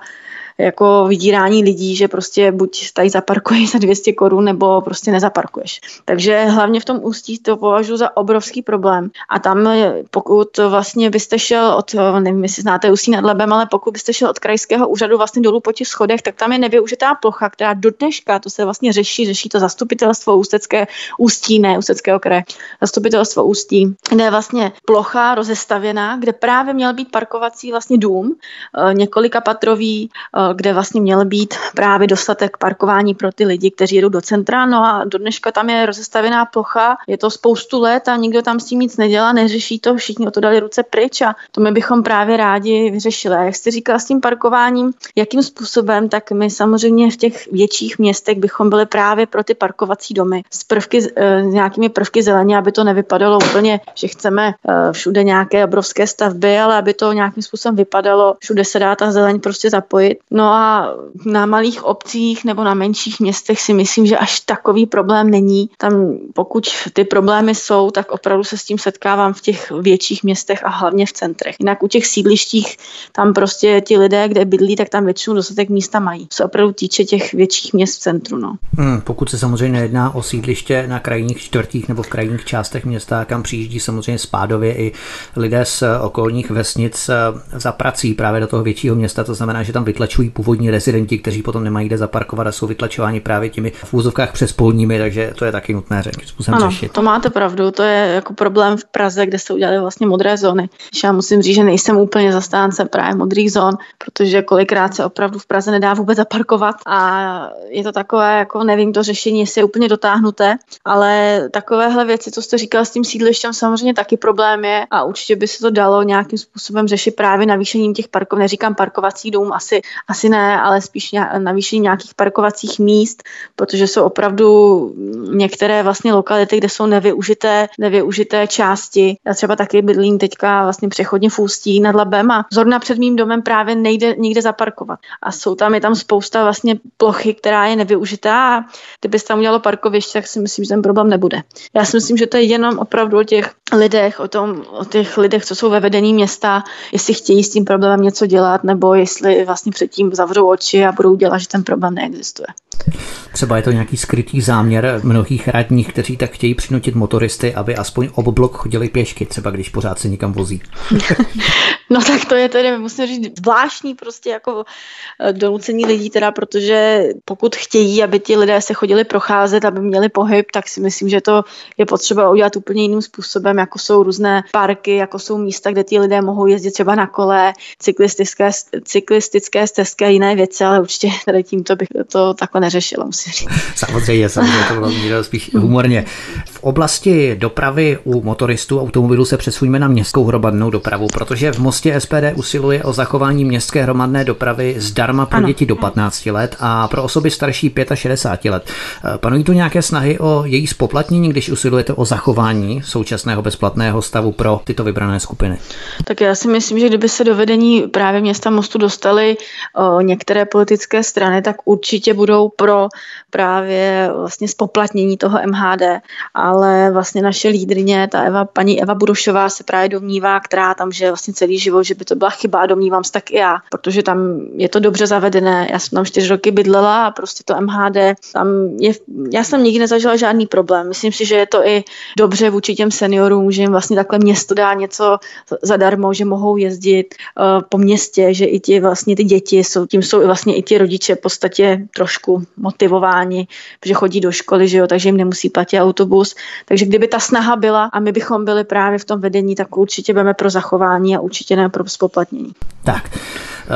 jako vydírání lidí, že prostě buď tady zaparkuješ za 200 korun, nebo prostě nezaparkuješ. Takže hlavně v tom ústí to považuji za obrovský problém. A tam, pokud vlastně byste šel od, nevím, jestli znáte ústí nad Lebem, ale pokud byste šel od krajského úřadu vlastně dolů po těch schodech, tak tam je nevyužitá plocha, která do dneška, to se vlastně řeší, řeší to zastupitelstvo ústecké ústí, ne ústeckého kraje, zastupitelstvo ústí, kde je vlastně plocha rozestavěná, kde právě měl být parkovací vlastně dům, eh, několika patrový, eh, kde vlastně měl být právě dostatek parkování pro ty lidi, kteří jedou do centra. No a do dneška tam je rozestavěná plocha, je to spoustu let a nikdo tam s tím nic nedělá, neřeší to, všichni o to dali ruce pryč a to my bychom právě rádi vyřešili. A jak jste říkala s tím parkováním, jakým způsobem, tak my samozřejmě v těch větších městech bychom byli právě pro ty parkovací domy s prvky, s eh, nějakými prvky zeleně, aby to nevypadalo úplně, že chceme eh, všude nějaké obrovské stavby, ale aby to nějakým způsobem vypadalo, všude se dá ta zeleň prostě zapojit. No a na malých obcích nebo na menších městech si myslím, že až takový problém není. Tam pokud ty problémy jsou, tak opravdu se s tím setkávám v těch větších městech a hlavně v centrech. Jinak u těch sídlištích tam prostě ti lidé, kde bydlí, tak tam většinou dostatek místa mají. Se opravdu týče těch větších měst v centru. No. Hmm, pokud se samozřejmě nejedná o sídliště na krajních čtvrtích nebo v krajních částech města, kam přijíždí samozřejmě spádově i lidé z okolních vesnic eh, za prací právě do toho většího města, to znamená, že tam vytlačují vytlačují původní rezidenti, kteří potom nemají kde zaparkovat a jsou vytlačováni právě těmi v úzovkách přespolními, takže to je taky nutné způsobem ano, řešit. To máte pravdu, to je jako problém v Praze, kde se udělali vlastně modré zóny. Já musím říct, že nejsem úplně zastánce právě modrých zón, protože kolikrát se opravdu v Praze nedá vůbec zaparkovat a je to takové, jako nevím to řešení, jestli je úplně dotáhnuté, ale takovéhle věci, co jste říkal s tím sídlištěm, samozřejmě taky problém je a určitě by se to dalo nějakým způsobem řešit právě navýšením těch parkov, neříkám parkovací dům, asi, asi ne, ale spíš navýšení nějakých parkovacích míst, protože jsou opravdu některé vlastně lokality, kde jsou nevyužité, nevyužité části. Já třeba taky bydlím teďka vlastně přechodně v Ústí nad Labem a zrovna před mým domem právě nejde nikde zaparkovat. A jsou tam, je tam spousta vlastně plochy, která je nevyužitá a kdyby se tam udělalo parkoviště, tak si myslím, že ten problém nebude. Já si myslím, že to je jenom opravdu o těch lidech, o, tom, o těch lidech, co jsou ve vedení města, jestli chtějí s tím problémem něco dělat, nebo jestli vlastně předtím zavřou oči a budou dělat, že ten problém neexistuje. Třeba je to nějaký skrytý záměr mnohých radních, kteří tak chtějí přinutit motoristy, aby aspoň ob blok chodili pěšky, třeba když pořád se někam vozí. no tak to je tedy, musím říct, zvláštní prostě jako eh, donucení lidí, teda, protože pokud chtějí, aby ti lidé se chodili procházet, aby měli pohyb, tak si myslím, že to je potřeba udělat úplně jiným způsobem, jako jsou různé parky, jako jsou místa, kde ti lidé mohou jezdit třeba na kole, cyklistické, cyklistické stezky a jiné věci, ale určitě tady tímto bych to takhle neřešila, musím říct. Samozřejmě, samozřejmě, to bylo spíš humorně. V oblasti dopravy u motoristů automobilů se přesuňme na městskou hromadnou dopravu, protože v Mostě SPD usiluje o zachování městské hromadné dopravy zdarma pro ano. děti do 15 let a pro osoby starší 65 let. Panují tu nějaké snahy o její spoplatnění, když usilujete o zachování současného bezplatného stavu pro tyto vybrané skupiny? Tak já si myslím, že kdyby se do vedení právě města Mostu dostaly některé politické strany, tak určitě budou pro právě vlastně spoplatnění toho MHD, ale vlastně naše lídrině, ta Eva, paní Eva Budošová se právě domnívá, která tam že vlastně celý život, že by to byla chyba a domnívám se tak i já, protože tam je to dobře zavedené. Já jsem tam čtyři roky bydlela a prostě to MHD, tam je, já jsem nikdy nezažila žádný problém. Myslím si, že je to i dobře vůči těm seniorům, že jim vlastně takhle město dá něco zadarmo, že mohou jezdit uh, po městě, že i ti vlastně ty děti jsou, tím jsou i vlastně i ti rodiče v podstatě trošku motivováni, protože chodí do školy, že jo, takže jim nemusí platit autobus. Takže kdyby ta snaha byla a my bychom byli právě v tom vedení, tak určitě budeme pro zachování a určitě ne pro spoplatnění. Tak,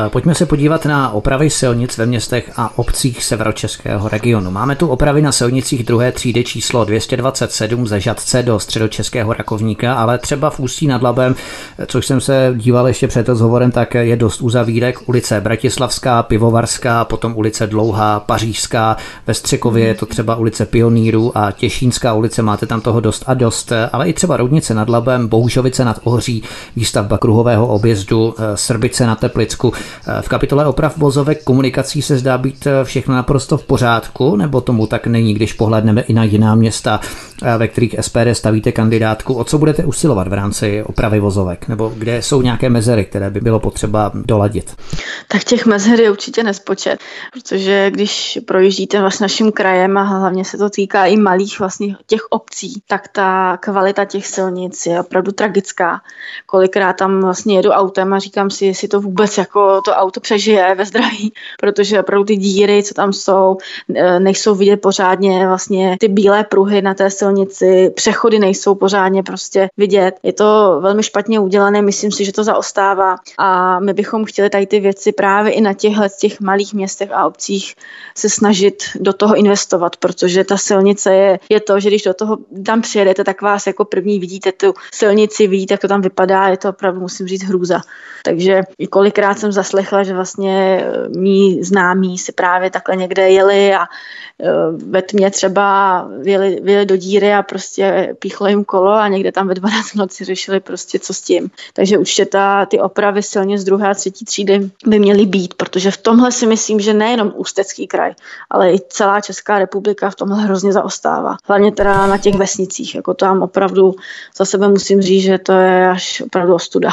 pojďme se podívat na opravy silnic ve městech a obcích severočeského regionu. Máme tu opravy na silnicích druhé třídy číslo 227 ze Žadce do středočeského Rakovníka, ale třeba v Ústí nad Labem, eh, což jsem se díval ještě před rozhovorem, tak je dost uzavírek. Ulice Bratislavská, Pivovarská, potom ulice Dlouhá, Pařížská, ve Střekově je to třeba ulice Pionýrů a Těšínská ulice, máte tam toho dost a dost, eh, ale i třeba Roudnice nad Labem, Bohužovice nad Ohří, výstavba kruhového objezdu, Srbice na Teplicku, Eh, v kapitole oprav vozovek komunikací se zdá být eh, všechno naprosto v pořádku, nebo tomu tak není, když pohledneme i na jiná města, eh, ve kterých SPD stavíte kandidátku. O co budete usilovat v rámci opravy vozovek? Nebo kde jsou nějaké mezery, které by bylo potřeba doladit? Tak těch mezer je určitě nespočet, protože když projíždíte vlastně naším krajem a hlavně se to týká i malých vlastně těch obcí, tak ta kvalita těch silnic je opravdu tragická. Kolikrát tam vlastně jedu autem a říkám si, jestli to vůbec jako to auto přežije ve zdraví, protože opravdu ty díry, co tam jsou, e, nejsou vidět pořádně, vlastně ty bílé pruhy na té silnici, přechody nejsou pořádně prostě vidět. Je to velmi špatně udělané, myslím si, že to zaostává a my bychom chtěli tady ty věci právě i na těchhle těch malých městech a obcích se snažit do toho investovat, protože ta silnice je, je to, že když do toho tam přijedete, tak vás jako první vidíte tu silnici, vidíte, jak to tam vypadá, je to opravdu, musím říct, hrůza. Takže kolikrát jsem zaslechla, že vlastně eh, mý známí si právě takhle někde jeli a eh, ve tmě třeba vyjeli, vyjeli do díry a prostě píchlo jim kolo a někde tam ve 12 noci řešili prostě co s tím. Takže určitě ta, ty opravy silně z druhé a třetí třídy by měly být, protože v tomhle si myslím, že nejenom Ústecký kraj, ale i celá Česká republika v tomhle hrozně zaostává. Hlavně teda na těch vesnicích, jako tam opravdu za sebe musím říct, že to je až opravdu ostuda.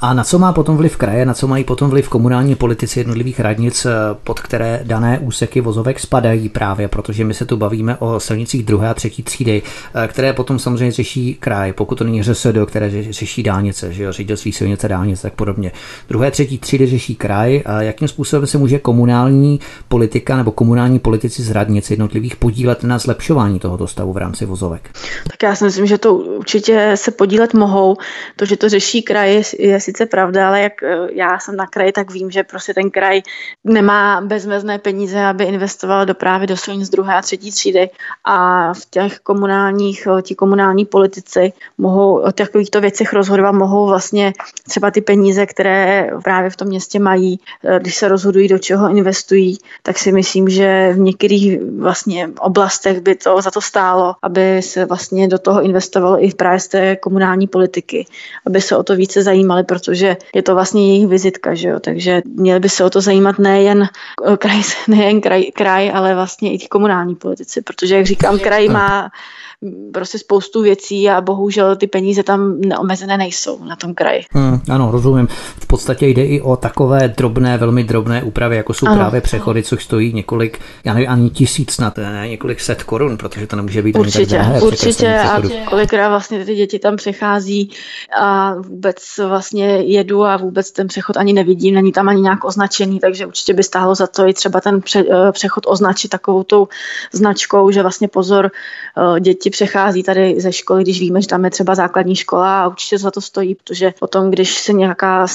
A na co má potom vliv kraje, na co mají potom vliv komunální politici jednotlivých radnic, eh, pod které dané úseky vozovek spadají právě, protože my se tu bavíme o silnicích druhé a třetí třídy, eh, které potom samozřejmě řeší kraj, pokud to není ŘSD, které řeší dálnice, že jo, ředitelství silnice dálnice, tak podobně. Druhé, třetí třídy řeší kraj. A jakým způsobem se může komunální politika nebo komunální politici z radnic jednotlivých podílet na zlepšování tohoto stavu v rámci vozovek? Tak já si myslím, že to určitě se podílet mohou. To, že to řeší kraj, je sice pravda, ale jak eh, já jsem na kraji, tak vím, že prostě ten kraj nemá bezmezné peníze, aby investoval do právě do silnic druhé a třetí třídy. A v těch komunálních, eh, ti komunální politici mohou o takovýchto věcech rozhodovat, mohou vlastně třeba ty peníze, které právě v tom městě mají, eh, když se rozhodují, do čeho investují, tak si myslím, že v některých vlastně oblastech by to za to stálo, aby se vlastně do toho investovalo i právě z té komunální politiky, aby se o to více zajímali, protože je to vlastně jejich vizitka, že jo? takže měli by se o to zajímat nejen eh, kraj, nejen kraj, kraj ale vlastně i ti komunální politici, protože jak říkám, kraj má prostě spoustu věcí a bohužel ty peníze tam neomezené nejsou na tom kraji. Hmm, ano, rozumím. V podstatě jde i o takové drobné, velmi drobné úpravy, jako jsou ano. právě přechody, což stojí několik, já nevím, ani tisíc snad, ne, několik set korun, protože to nemůže být určitě, ani tak drahé. Určitě a kolikrát vlastně ty děti tam přechází a vůbec vlastně jedu a vůbec ten přechod ani nevidím, není tam ani nějak označený, takže určitě by stálo za to i třeba ten pře, eh, přechod označit takovou tou značkou, že vlastně pozor, eh, děti přechází tady ze školy, když víme, že tam je třeba základní škola a určitě za to stojí, protože potom, když se nějaká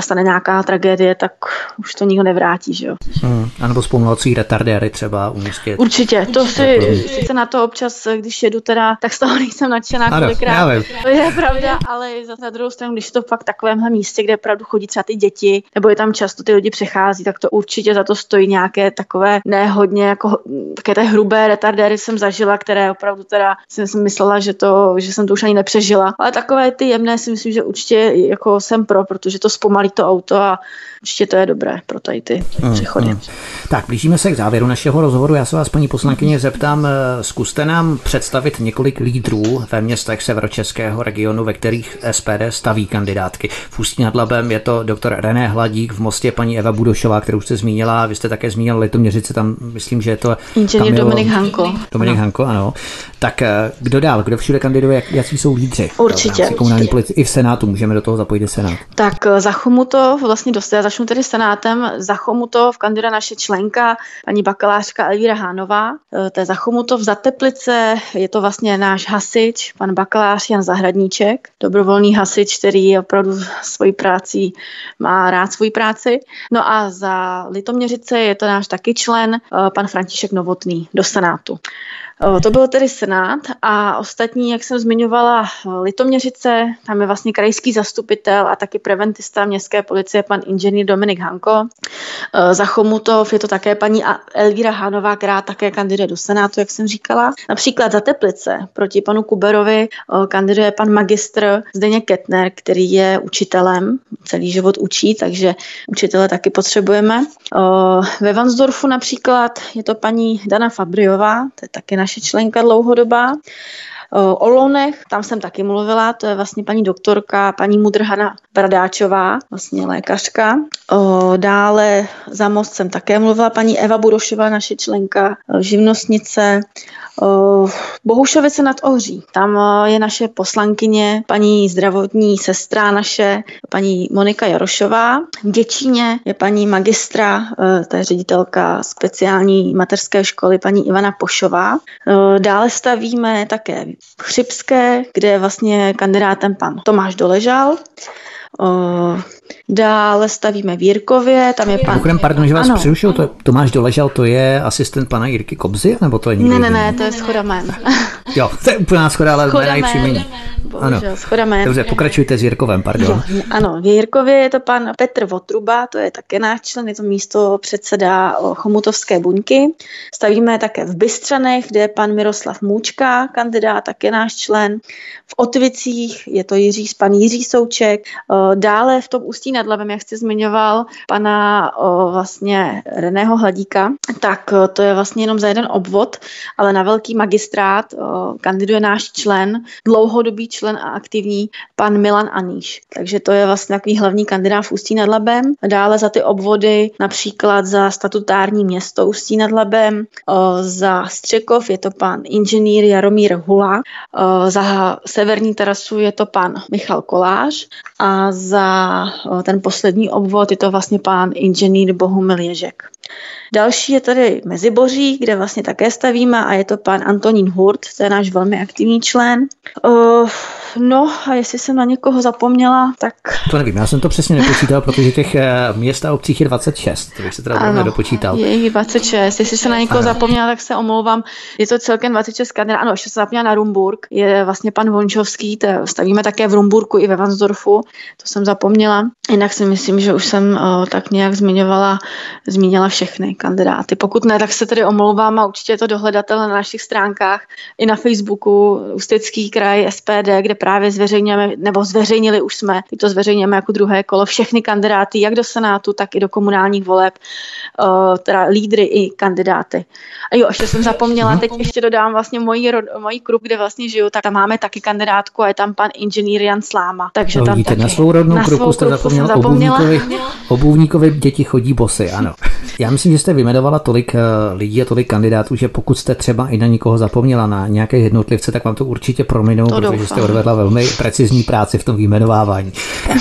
stane nějaká tragédie, tak už to nikdo nevrátí, že jo. Hmm, a nebo spomlovací retardéry třeba umístit. Určitě, to si, sice na to občas, když jedu teda, tak z toho nejsem nadšená ano, kolikrát. To je pravda, ale za na druhou stranu, když je to fakt takovémhle místě, kde opravdu chodí třeba ty děti, nebo je tam často ty lidi přechází, tak to určitě za to stojí nějaké takové nehodně jako také té hrubé retardéry jsem zažila, které opravdu teda jsem si myslela, že, to, že jsem to už ani nepřežila. Ale takové ty jemné si myslím, že určitě jako jsem pro, protože to zpomalí to auto a určitě to je dobré pro tady ty mm, přechody. Mm. Tak, blížíme se k závěru našeho rozhovoru. Já se vás, paní poslankyně, zeptám, eh, zkuste nám představit několik lídrů ve městech severočeského regionu, ve kterých SPD staví kandidátky. V Ústí nad Labem je to doktor René Hladík, v Mostě paní Eva Budošová, kterou jste zmínila, vy jste také zmínil Litoměřice, tam myslím, že je to... Inženýr Dominik Hanko. Dominik ano. Hanko, ano. Tak eh, kdo dál? Kdo všude kandiduje? Jak, jaký jsou lídři? Určitě. Komunální politici i v Senátu, můžeme do toho zapojit Senát. Tak eh, za Chomutov, vlastně dost, začnu tedy Senátem, za Chomutov kandiduje naše členka, paní bakalářka Elvíra Hánová, eh, to je za Chomutov, za Teplice, je to vlastně náš hasič, pan bakalář Jan Zahradníček, dobrovolný hasič, který opravdu svoji práci má rád svoji práci. No a za Litoměřice je to náš taky člen, pan František Novotný do Senátu. To byl tedy Senát a ostatní, jak jsem zmiňovala, Litoměřice, tam je vlastně krajský zastupitel a taky preventista městské policie, pan inženýr Dominik Hanko. Za Chomutov je to také paní Elvíra Hánová, která také kandiduje do Senátu, jak jsem říkala. Například za Teplice proti panu Kuberovi kandiduje pan magistr Zdeněk Ketner, který je učitelem, celý život učí, takže učitele taky potřebujeme. Ve Vansdorfu například je to paní Dana Fabriová, to je taky naše naše členka dlouhodobá. O Lounech, tam jsem taky mluvila, to je vlastně paní doktorka, paní Mudrhana Bradáčová, vlastně lékařka. O, dále za most jsem také mluvila paní Eva Budošová, naše členka, živnostnice. Bohušovice nad Ohří. Tam je naše poslankyně, paní zdravotní sestra naše, paní Monika Jarošová. V Děčíně je paní magistra, e, to je ředitelka speciální mateřské školy, paní Ivana Pošová. Dále stavíme také v Chřipské, kde je vlastně kandidátem pan Tomáš Doležal. Dále stavíme v Jirkově, tam je pan... Mimochodem, pardon, že vás ano. přerušil, to Tomáš Doležal, to je asistent pana Jirky Kobzy, nebo to je někdo Ne, ne, ne, to je schoda jmen. jo, to je úplná schoda, ale jména i příjmení. Ano. schoda jmen. Dobře, pokračujte s Jirkovem, pardon. Jo, ano, v Jirkově je to pan Petr Votruba, to je také náš člen, je to místo předseda Chomutovské buňky. Stavíme také v Bystřanech, kde je pan Miroslav Můčka, kandidát, také náš člen. V Otvicích je to Jiří, pan Jiří Souček. Dále v tom Ústí nad Labem, jak jste zmiňoval, pana o, vlastně Reného Hladíka, tak o, to je vlastně jenom za jeden obvod, ale na velký magistrát o, kandiduje náš člen, dlouhodobý člen a aktivní, pan Milan Aníš. Takže to je vlastně takový hlavní kandidát v Ústí nad Labem. Dále za ty obvody, například za statutární město Ústí nad Labem, za Střekov je to pan inženýr Jaromír Hula, za severní terasu je to pan Michal Kolář a za ten poslední obvod je to vlastně pán inženýr Bohumil Ježek. Další je tady Meziboří, kde vlastně také stavíme a je to pan Antonín Hurt, to je náš velmi aktivní člen. Uh, no a jestli jsem na někoho zapomněla, tak... To nevím, já jsem to přesně nepočítal, protože těch eh, měst a obcích je 26, to bych se teda ano, dopočítal. Je jich 26, jestli jsem na někoho ano. zapomněla, tak se omlouvám. Je to celkem 26 kandidátů, ano, ještě se zapomněla na Rumburg, je vlastně pan Vončovský, to stavíme také v Rumburku i ve Vansdorfu, to jsem zapomněla. Jinak si myslím, že už jsem uh, tak nějak zmiňovala, zmínila všechny kandidáty. Pokud ne, tak se tedy omlouvám a určitě je to dohledatelné na našich stránkách i na Facebooku Ústecký kraj SPD, kde právě zveřejňujeme, nebo zveřejnili už jsme, teď to zveřejňujeme jako druhé kolo, všechny kandidáty, jak do Senátu, tak i do komunálních voleb, uh, teda lídry i kandidáty. A jo, ještě jsem zapomněla, teď ještě dodám vlastně mojí, mojí kruh, kde vlastně žiju, tak tam máme taky kandidátku a je tam pan inženýr Jan Sláma. Takže no, tam vidíte, taky, na svou rodnou na kruhu jste zapomněla, zapomněla. Obuvníkovi, obuvníkovi děti chodí bosy, ano. Já myslím, že jste vymenovala tolik uh, lidí a tolik kandidátů, že pokud jste třeba i na nikoho zapomněla, na nějaké jednotlivce, tak vám to určitě prominou, to protože doufám. jste odvedla velmi precizní práci v tom vyjmenovávání.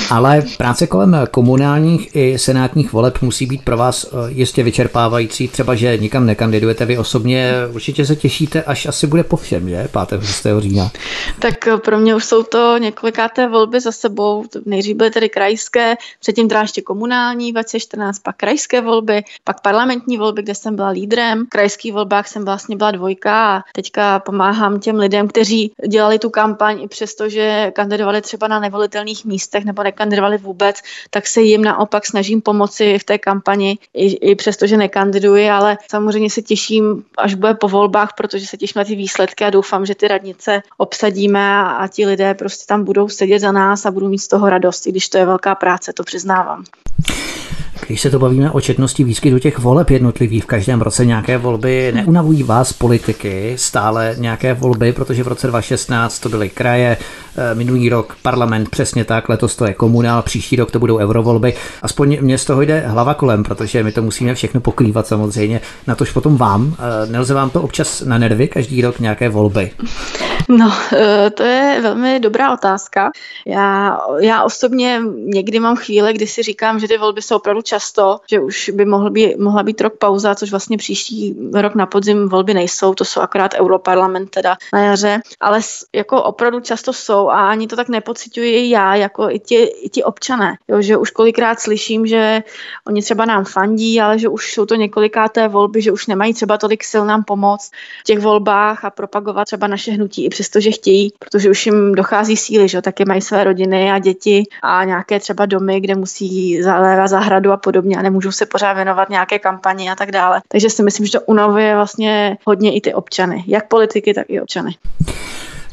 Ale práce kolem komunálních i senátních voleb musí být pro vás eh, jistě vyčerpávající. Třeba, že nikam nekandidujete vy osobně, určitě se těšíte, až asi bude po všem, že? 5. 6. října. Tak eh, pro mě už jsou to několikáté volby za sebou. Nejdřív byly tedy krajské, předtím ještě komunální, 2014 pak krajské volby, pak parlamentní volby, kde jsem byla lídrem. V krajských volbách jsem vlastně byla dvojka a teďka pomáhám těm lidem, kteří dělali tu kampaň i přesto, že kandidovali třeba na nevolitelných místech nebo nekandidovali vůbec, tak se jim naopak snažím pomoci v té kampani, i, i přesto, že nekandiduji, ale samozřejmě se těším, až bude po volbách, protože se těším na ty výsledky a doufám, že ty radnice obsadíme a, a ti lidé prostě tam budou sedět za nás a budou mít z toho radost, i když to je velká práce, to přiznávám. Když se to bavíme o četnosti výskytu těch voleb jednotlivých v každém roce nějaké volby, neunavují vás politiky stále nějaké volby, protože v roce 2016 to byly kraje, eh, minulý rok parlament přesně tak, letos to je komunál, příští rok to budou eurovolby. Aspoň mě z toho jde hlava kolem, protože my to musíme všechno pokrývat samozřejmě. Na tož potom vám. Eh, nelze vám to občas na nervy každý rok nějaké volby? No, eh, to je velmi dobrá otázka. Já, já osobně někdy mám chvíle, kdy si říkám, že ty volby jsou opravdu často, že už by mohl být, mohla být rok pauza, což vlastně příští rok na podzim volby nejsou, to jsou akorát Europarlament teda na jaře, ale jako opravdu často jsou a ani to tak nepocituji já, jako i ti, i ti občané, jo, že už kolikrát slyším, že oni třeba nám fandí, ale že už jsou to několikáté volby, že už nemají třeba tolik sil nám pomoct v těch volbách a propagovat třeba naše hnutí i přestože chtějí, protože už jim dochází síly, že taky mají své rodiny a děti a nějaké třeba domy, kde musí zalévat zahradu a podobně a nemůžou se pořád věnovat nějaké kampani a tak dále. Takže si myslím, že to unavuje vlastně hodně i ty občany, jak politiky, tak i občany.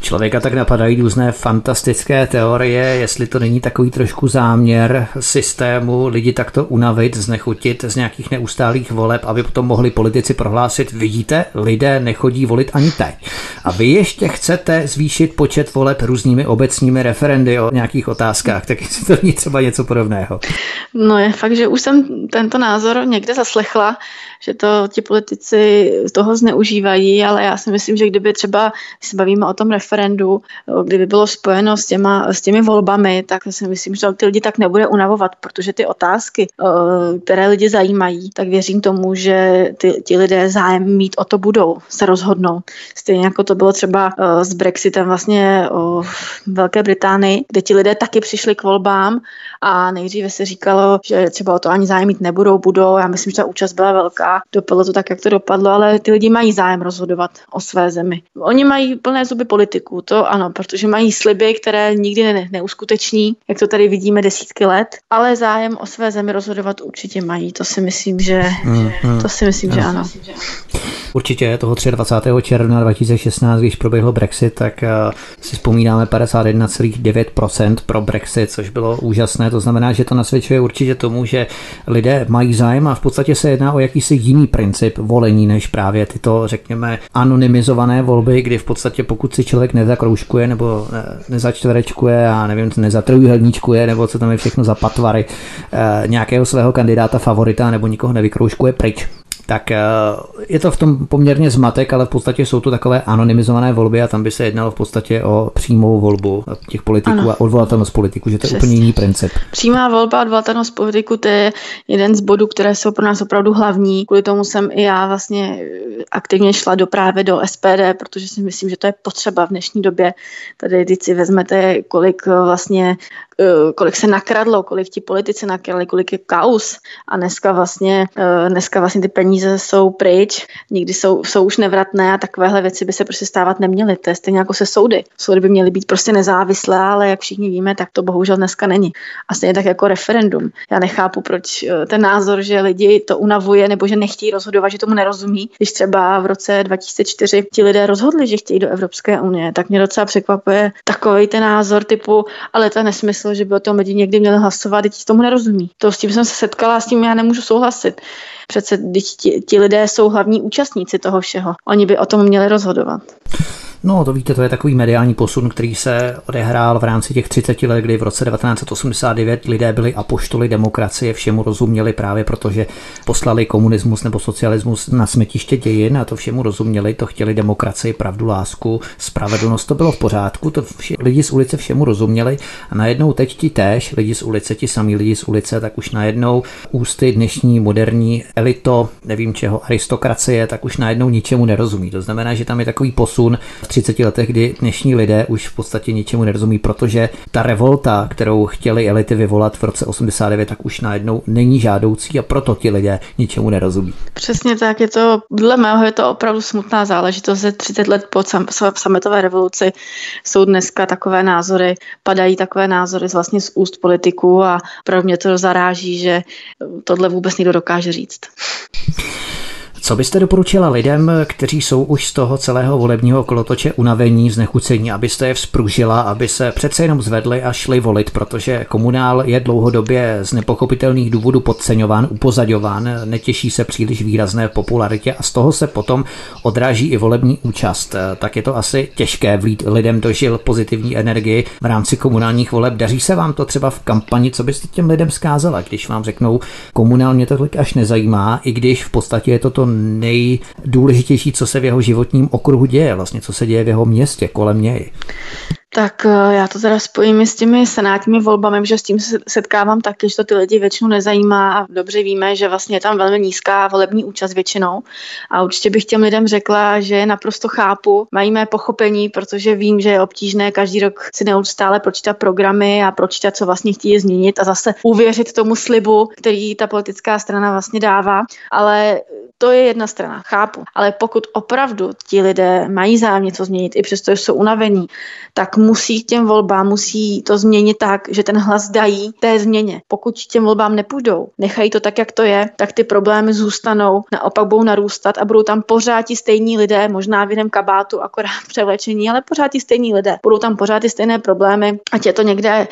Člověka tak napadají různé fantastické teorie, jestli to není takový trošku záměr systému lidi takto unavit, znechutit z nějakých neustálých voleb, aby potom mohli politici prohlásit, vidíte, lidé nechodí volit ani teď. A vy ještě chcete zvýšit počet voleb různými obecními referendy o nějakých otázkách, tak jestli to není třeba něco podobného. No je fakt, že už jsem tento názor někde zaslechla, že to ti politici toho zneužívají, ale já si myslím, že kdyby třeba, když se bavíme o tom referendu, kdyby bylo spojeno s, těma, s těmi volbami, tak si myslím, že ty lidi tak nebude unavovat, protože ty otázky, které lidi zajímají, tak věřím tomu, že ty, ti lidé zájem mít o to budou, se rozhodnou. Stejně jako to bylo třeba s Brexitem vlastně v Velké Británii, kde ti lidé taky přišli k volbám a nejdříve se říkalo, že třeba o to ani zájem mít nebudou, budou. Já myslím, že ta účast byla velká. Dopadlo to tak, jak to dopadlo, ale ty lidi mají zájem rozhodovat o své zemi. Oni mají plné zuby politiků, to ano, protože mají sliby, které nikdy ne- neuskuteční, jak to tady vidíme desítky let, ale zájem o své zemi rozhodovat určitě mají. To si myslím, že, mm, mm, to si myslím, že ano. Určitě toho 23. června 2016, když proběhl Brexit, tak uh, si vzpomínáme 51,9% pro Brexit, což bylo úžasné. To znamená, že to nasvědčuje určitě tomu, že lidé mají zájem a v podstatě se jedná o jakýsi jiný princip volení, než právě tyto, řekněme, anonymizované volby, kdy v podstatě pokud si člověk nezakroužkuje nebo nezačtverečkuje a nevím, nezatrojuhelníčkuje nebo co tam je všechno za patvary eh, nějakého svého kandidáta favorita nebo nikoho nevykroužkuje pryč, tak eh, je to v tom poměrně zmatek, ale v podstatě jsou to takové anonymizované volby a tam by se jednalo v podstatě o přímou volbu těch politiků ano. a odvolatelnost politiků, že to je úplně jiný princip. Přímá volba a odvolatelnost politiku, to je jeden z bodů, které jsou pro nás opravdu hlavní. Kvůli tomu jsem i já vlastně aktivně šla do právě do SPD, protože si myslím, že to je potřeba v dnešní době. Tady, když si vezmete, kolik vlastně Eh, kolik se nakradlo, kolik ti politici nakradli, kolik je kaus a dneska vlastně, eh, dneska vlastně ty peníze jsou pryč, nikdy jsou, jsou už nevratné a takovéhle věci by se prostě stávat neměly. To je stejně jako se soudy. Soudy by měly být prostě nezávislé, ale jak všichni víme, tak to bohužel dneska není. A stejně tak jako referendum. Já nechápu, proč eh, ten názor, že lidi to unavuje nebo že nechtějí rozhodovat, že tomu nerozumí. Když třeba v roce 2004 ti lidé rozhodli, že chtějí do Evropské unie, tak mě docela překvapuje takový ten názor typu, ale to je nesmysl smysl, že by o tom lidi někdy měli hlasovat, teď tomu nerozumí. To s tím jsem se setkala, s tím já nemůžu souhlasit. Přece ti, ti lidé jsou hlavní účastníci toho všeho. Oni by o tom měli rozhodovat. No, to víte, to je takový mediální posun, který se odehrál v rámci těch 30 let, kdy v roce 1989 lidé byli apoštoly demokracie, všemu rozuměli právě protože poslali komunismus nebo socialismus na smetiště dějin a to všemu rozuměli, to chtěli demokracii, pravdu, lásku, spravedlnost, to bylo v pořádku, to vše, lidi z ulice všemu rozuměli a najednou teď ti též, lidi z ulice, ti samí lidi z ulice, tak už najednou ústy dnešní moderní elito, nevím čeho, aristokracie, tak už najednou ničemu nerozumí. To znamená, že tam je takový posun v 30 letech, kdy dnešní lidé už v podstatě ničemu nerozumí, protože ta revolta, kterou chtěli elity vyvolat v roce 89, tak už najednou není žádoucí a proto ti lidé ničemu nerozumí. Přesně tak, je to, dle mého je to opravdu smutná záležitost, že 30 let po sam, sametové revoluci jsou dneska takové názory, padají takové názory vlastně z úst politiků a pro mě to zaráží, že tohle vůbec někdo dokáže říct. Co byste doporučila lidem, kteří jsou už z toho celého volebního kolotoče unavení, znechucení, abyste je vzpružila, aby se přece jenom zvedli a šli volit, protože komunál je dlouhodobě z nepochopitelných důvodů podceňován, upozaďován, netěší se příliš výrazné popularitě a z toho se potom odráží i volební účast. Tak je to asi těžké vlít lidem dožil pozitivní energii v rámci komunálních voleb. Daří se vám to třeba v kampani, co byste těm lidem zkázala, když vám řeknou, komunál mě to tolik až nezajímá, i když v podstatě je to to nejdůležitější, co se v jeho životním okruhu děje, vlastně co se děje v jeho městě kolem něj. Tak eh, já to teda spojím s těmi senátními volbami, že s tím se setkávám taky, že to ty lidi většinou nezajímá a dobře víme, že vlastně je tam velmi nízká volební účast většinou. A určitě bych těm lidem řekla, že naprosto chápu, mají mé pochopení, protože vím, že je obtížné každý rok si neustále pročítat programy a pročítat, co vlastně chtějí změnit a zase uvěřit tomu slibu, který ta politická strana vlastně dává. Ale to je jedna strana, chápu. Ale pokud opravdu ti lidé mají zájem něco změnit, i přesto, že jsou unavení, tak musí k těm volbám, musí to změnit tak, že ten hlas dají té změně. Pokud těm volbám nepůjdou, nechají to tak, jak to je, tak ty problémy zůstanou, naopak budou narůstat a budou tam pořád ti stejní lidé, možná v jiném kabátu, akorát převlečení, ale pořád ti stejní lidé. Budou tam pořád ty stejné problémy, ať je to někde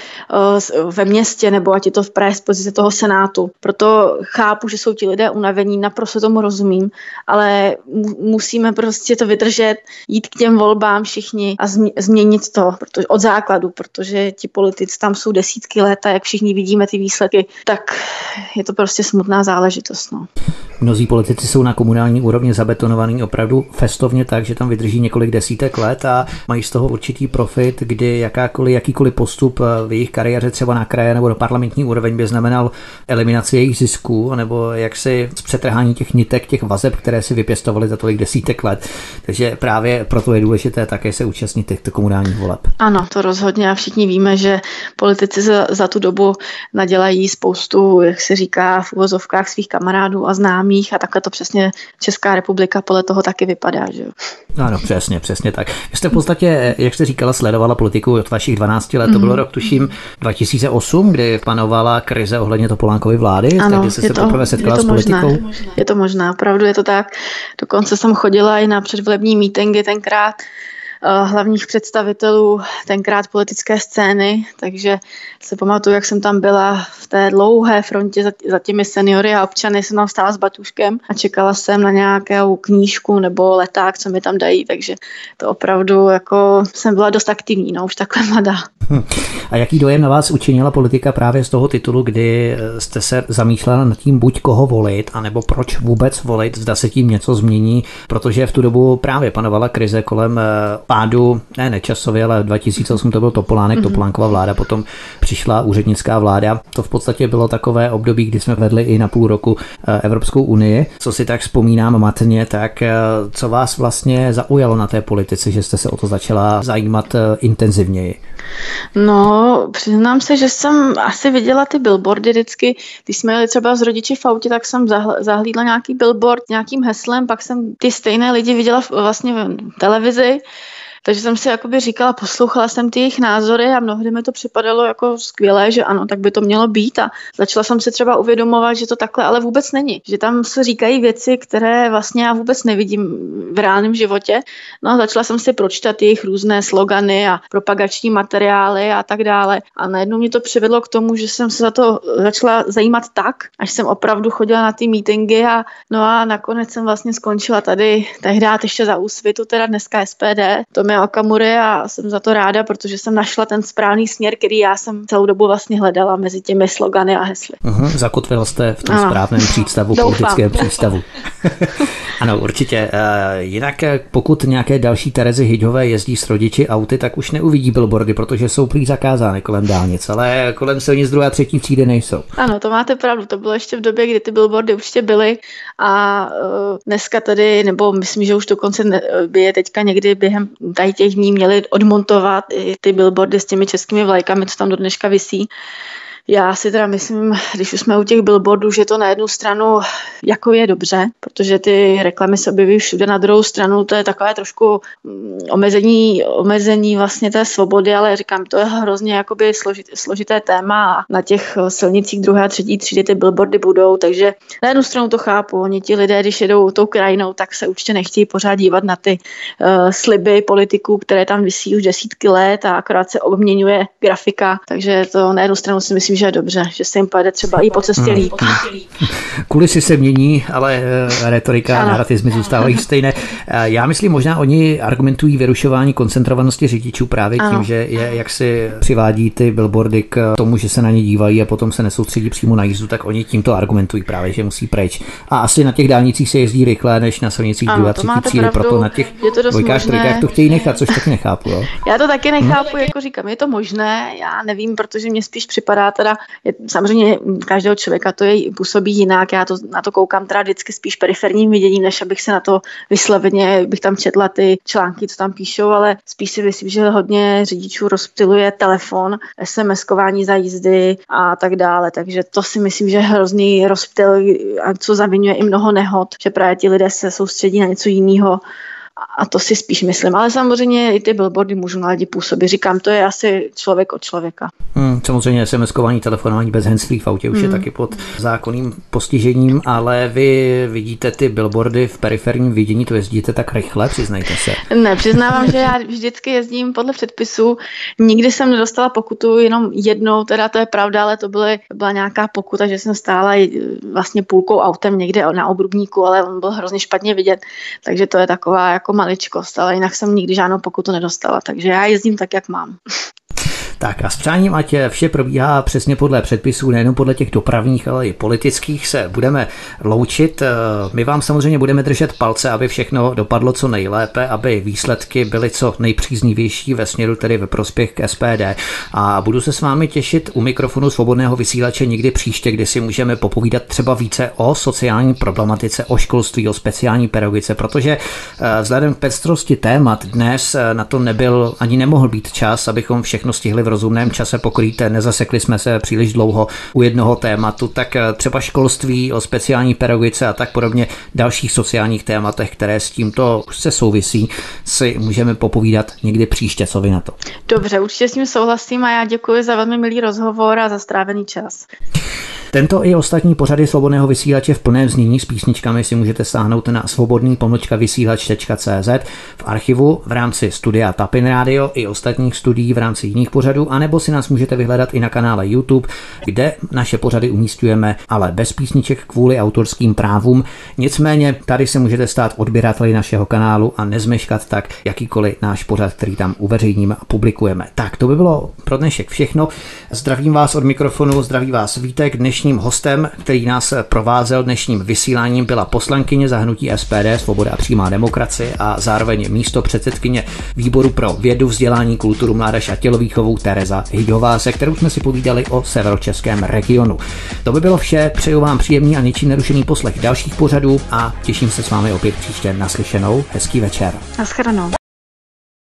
uh, ve městě nebo ať je to v z pozice toho senátu. Proto chápu, že jsou ti lidé unavení, naprosto tomu rozumím, ale musíme prostě to vydržet, jít k těm volbám všichni a změnit to, protože, od základu, protože ti politici tam jsou desítky let a jak všichni vidíme ty výsledky, tak je to prostě smutná záležitost. No. Mnozí politici jsou na komunální úrovni zabetonovaní opravdu festovně tak, že tam vydrží několik desítek let a mají z toho určitý profit, kdy jakákoliv, jakýkoliv postup v jejich kariéře třeba na kraje nebo do parlamentní úroveň by znamenal eliminaci jejich zisků nebo jaksi přetrhání těch nitek, těch vazeb, které si vypěstovali za tolik desítek let. Takže právě proto je důležité také se účastnit těchto komunálních voleb. Ano, to rozhodně a všichni víme, že politici za, za tu dobu nadělají spoustu, jak se říká, v uvozovkách svých kamarádů a známých a takhle to přesně Česká republika podle toho taky vypadá. Že? Ano, přesně, přesně tak. Vy jste v podstatě, jak jste říkala, sledovala politiku od vašich 12 let, mm-hmm. to bylo mhm. rok tuším 2008, kdy panovala krize ohledně Topolánkovy vlády, ano, takže jste se to, poprvé setkala s politikou. Možná, je to možná, opravdu je to tak. Dokonce jsem chodila i na předvolební mítingy tenkrát hlavních představitelů tenkrát politické scény, takže se pamatuju, jak jsem tam byla v té dlouhé frontě za, těmi seniory a občany, jsem tam stála s batuškem a čekala jsem na nějakou knížku nebo leták, co mi tam dají, takže to opravdu jako jsem byla dost aktivní, no už takhle mladá. A jaký dojem na vás učinila politika právě z toho titulu, kdy jste se zamýšlela nad tím, buď koho volit, anebo proč vůbec volit, zda se tím něco změní, protože v tu dobu právě panovala krize kolem eh, pádu, ne nečasově, ale 2008 to byl Topolánek, mm-hmm. Topolánkova vláda, potom přišla úřednická vláda. To v podstatě bylo takové období, kdy jsme vedli i na půl roku eh, Evropskou unii. Co si tak vzpomínám matně, tak eh, co vás vlastně zaujalo na té politice, že jste se o to začala zajímat intenzivněji? No, přiznám se, že jsem asi viděla ty billboardy vždycky, když jsme jeli třeba s rodiči v autě, tak jsem zahlídla nějaký billboard nějakým heslem, pak jsem ty stejné lidi viděla vlastně v televizi takže jsem si jakoby říkala, poslouchala jsem ty jejich názory a mnohdy mi to připadalo jako skvělé, že ano, tak by to mělo být a začala jsem si třeba uvědomovat, že to takhle ale vůbec není. Že tam se říkají věci, které vlastně já vůbec nevidím v reálném životě. No a začala jsem si pročítat jejich různé slogany a propagační materiály a tak dále. A najednou mě to přivedlo k tomu, že jsem se za to začala zajímat tak, až jsem opravdu chodila na ty meetingy a no a nakonec jsem vlastně skončila tady tehdy ještě za úsvitu, teda dneska SPD. To mi Tomia Okamury a jsem za to ráda, protože jsem našla ten správný směr, který já jsem celou dobu vlastně hledala mezi těmi slogany a hesly. Uh-huh, zakotvil jste v tom ano. správném přístavu, Doufám. politickém přístavu. ano, určitě. Uh, jinak eh, pokud nějaké další Terezy Hydhové jezdí s rodiči auty, tak už neuvidí billboardy, protože jsou prý zakázány kolem dálnic, ale kolem silnic druhé a třetí třídy nejsou. Ano, to máte pravdu. To bylo ještě v době, kdy ty billboardy určitě byly a uh, dneska tady, nebo myslím, že už dokonce by je teďka někdy během tady těch dní měli odmontovat i ty billboardy s těmi českými vlajkami, co tam do dneška visí. Já si teda myslím, když už jsme u těch billboardů, že to na jednu stranu jako je dobře, protože ty reklamy se objeví všude, na druhou stranu to je takové trošku mm, omezení, omezení vlastně té svobody, ale říkám, to je hrozně jakoby složité, složité téma a na těch silnicích druhé a třetí třídy ty billboardy budou, takže na jednu stranu to chápu, oni ti lidé, když jedou tou krajinou, tak se určitě nechtějí pořád dívat na ty uh, sliby politiků, které tam vysí už desítky let a akorát se obměňuje grafika, takže to na jednu stranu si myslím, myslím, že je dobře, že se jim pojede třeba i po cestě hmm. líp. Kulisy se mění, ale eh, retorika a narratizmy zůstávají stejné. Eh, já myslím, možná oni argumentují vyrušování koncentrovanosti řidičů právě ano. tím, že je, jak si přivádí ty billboardy k tomu, že se na ně dívají a potom se nesoustředí přímo na jízdu, tak oni tímto argumentují právě, že musí pryč. A asi na těch dálnicích se jezdí rychle než na silnicích druhé a třetí třídy, proto na těch dvojkách, trojkách to chtějí nechat, což taky nechápu. Jo? Já to taky nechápu, hmm. jako říkám, je to možné, já nevím, protože mě spíš připadá teda je, samozřejmě každého člověka to je, působí jinak, já to, na to koukám teda vždycky spíš periferním viděním, než abych se na to vysloveně, bych tam četla ty články, co tam píšou, ale spíš si myslím, že hodně řidičů rozptiluje telefon, SMS-kování za jízdy a tak dále, takže to si myslím, že je hrozný rozptyl, co zavinuje i mnoho nehod, že právě ti lidé se soustředí na něco jiného a to si spíš myslím. Ale samozřejmě i ty billboardy můžou na lidi působit. Říkám, to je asi člověk od člověka. Hmm, samozřejmě SMS-kování, telefonování bez handsfree v autě už hmm. je taky pod zákonným postižením, ale vy vidíte ty billboardy v periferním vidění, to jezdíte tak rychle, přiznejte se. Ne, přiznávám, že já vždycky jezdím podle předpisů. Nikdy jsem nedostala pokutu jenom jednou, teda to je pravda, ale to byly, byla nějaká pokuta, že jsem stála vlastně půlkou autem někde na obrubníku, ale on byl hrozně špatně vidět, takže to je taková jako maličkost, ale jinak jsem nikdy žádnou pokutu nedostala, takže já jezdím tak, jak mám. Tak a s přáním, ať vše probíhá přesně podle předpisů, nejenom podle těch dopravních, ale i politických, se budeme loučit. My vám samozřejmě budeme držet palce, aby všechno dopadlo co nejlépe, aby výsledky byly co nejpříznivější ve směru tedy ve prospěch k SPD. A budu se s vámi těšit u mikrofonu svobodného vysílače někdy příště, kdy si můžeme popovídat třeba více o sociální problematice, o školství, o speciální pedagogice, protože eh, vzhledem k pestrosti témat dnes eh, na to nebyl ani nemohl být čas, abychom všechno stihli v rozumném čase pokrýt, nezasekli jsme se příliš dlouho u jednoho tématu, tak eh, třeba školství, o speciální pedagogice a tak podobně dalších sociálních tématech, které s tímto už se souvisí, si můžeme popovídat někdy příště, co vy na to. Dobře, určitě s tím souhlasím a já děkuji za velmi milý rozhovor a za strávený čas. Tento i ostatní pořady svobodného vysílače v plném znění s písničkami si můžete stáhnout na svobodný pomlčka vysílač.cz v archivu v rámci studia Tapin Radio i ostatních studií v rámci jiných pořadů, anebo si nás můžete vyhledat i na kanále YouTube, kde naše pořady umístujeme, ale bez písniček kvůli autorským právům. Nicméně tady se můžete stát odběrateli našeho kanálu a nezmeškat tak jakýkoliv náš pořad, který tam uveřejníme a publikujeme. Tak to by bylo pro dnešek všechno. Zdravím vás od mikrofonu, zdraví vás Vítek. Dnešním hostem, který nás provázel dnešním vysíláním, byla poslankyně zahnutí SPD, Svoboda a přímá demokracie a zároveň místo předsedkyně výboru pro vědu, vzdělání, kulturu, mládež a tělovýchovu Tereza Hyďová, se kterou jsme si povídali o severočeském regionu. To by bylo vše, přeju vám příjemný a ničím nerušený poslech dalších pořadů a těším se s vámi opět příště naslyšenou. Hezký večer. Naschledanou.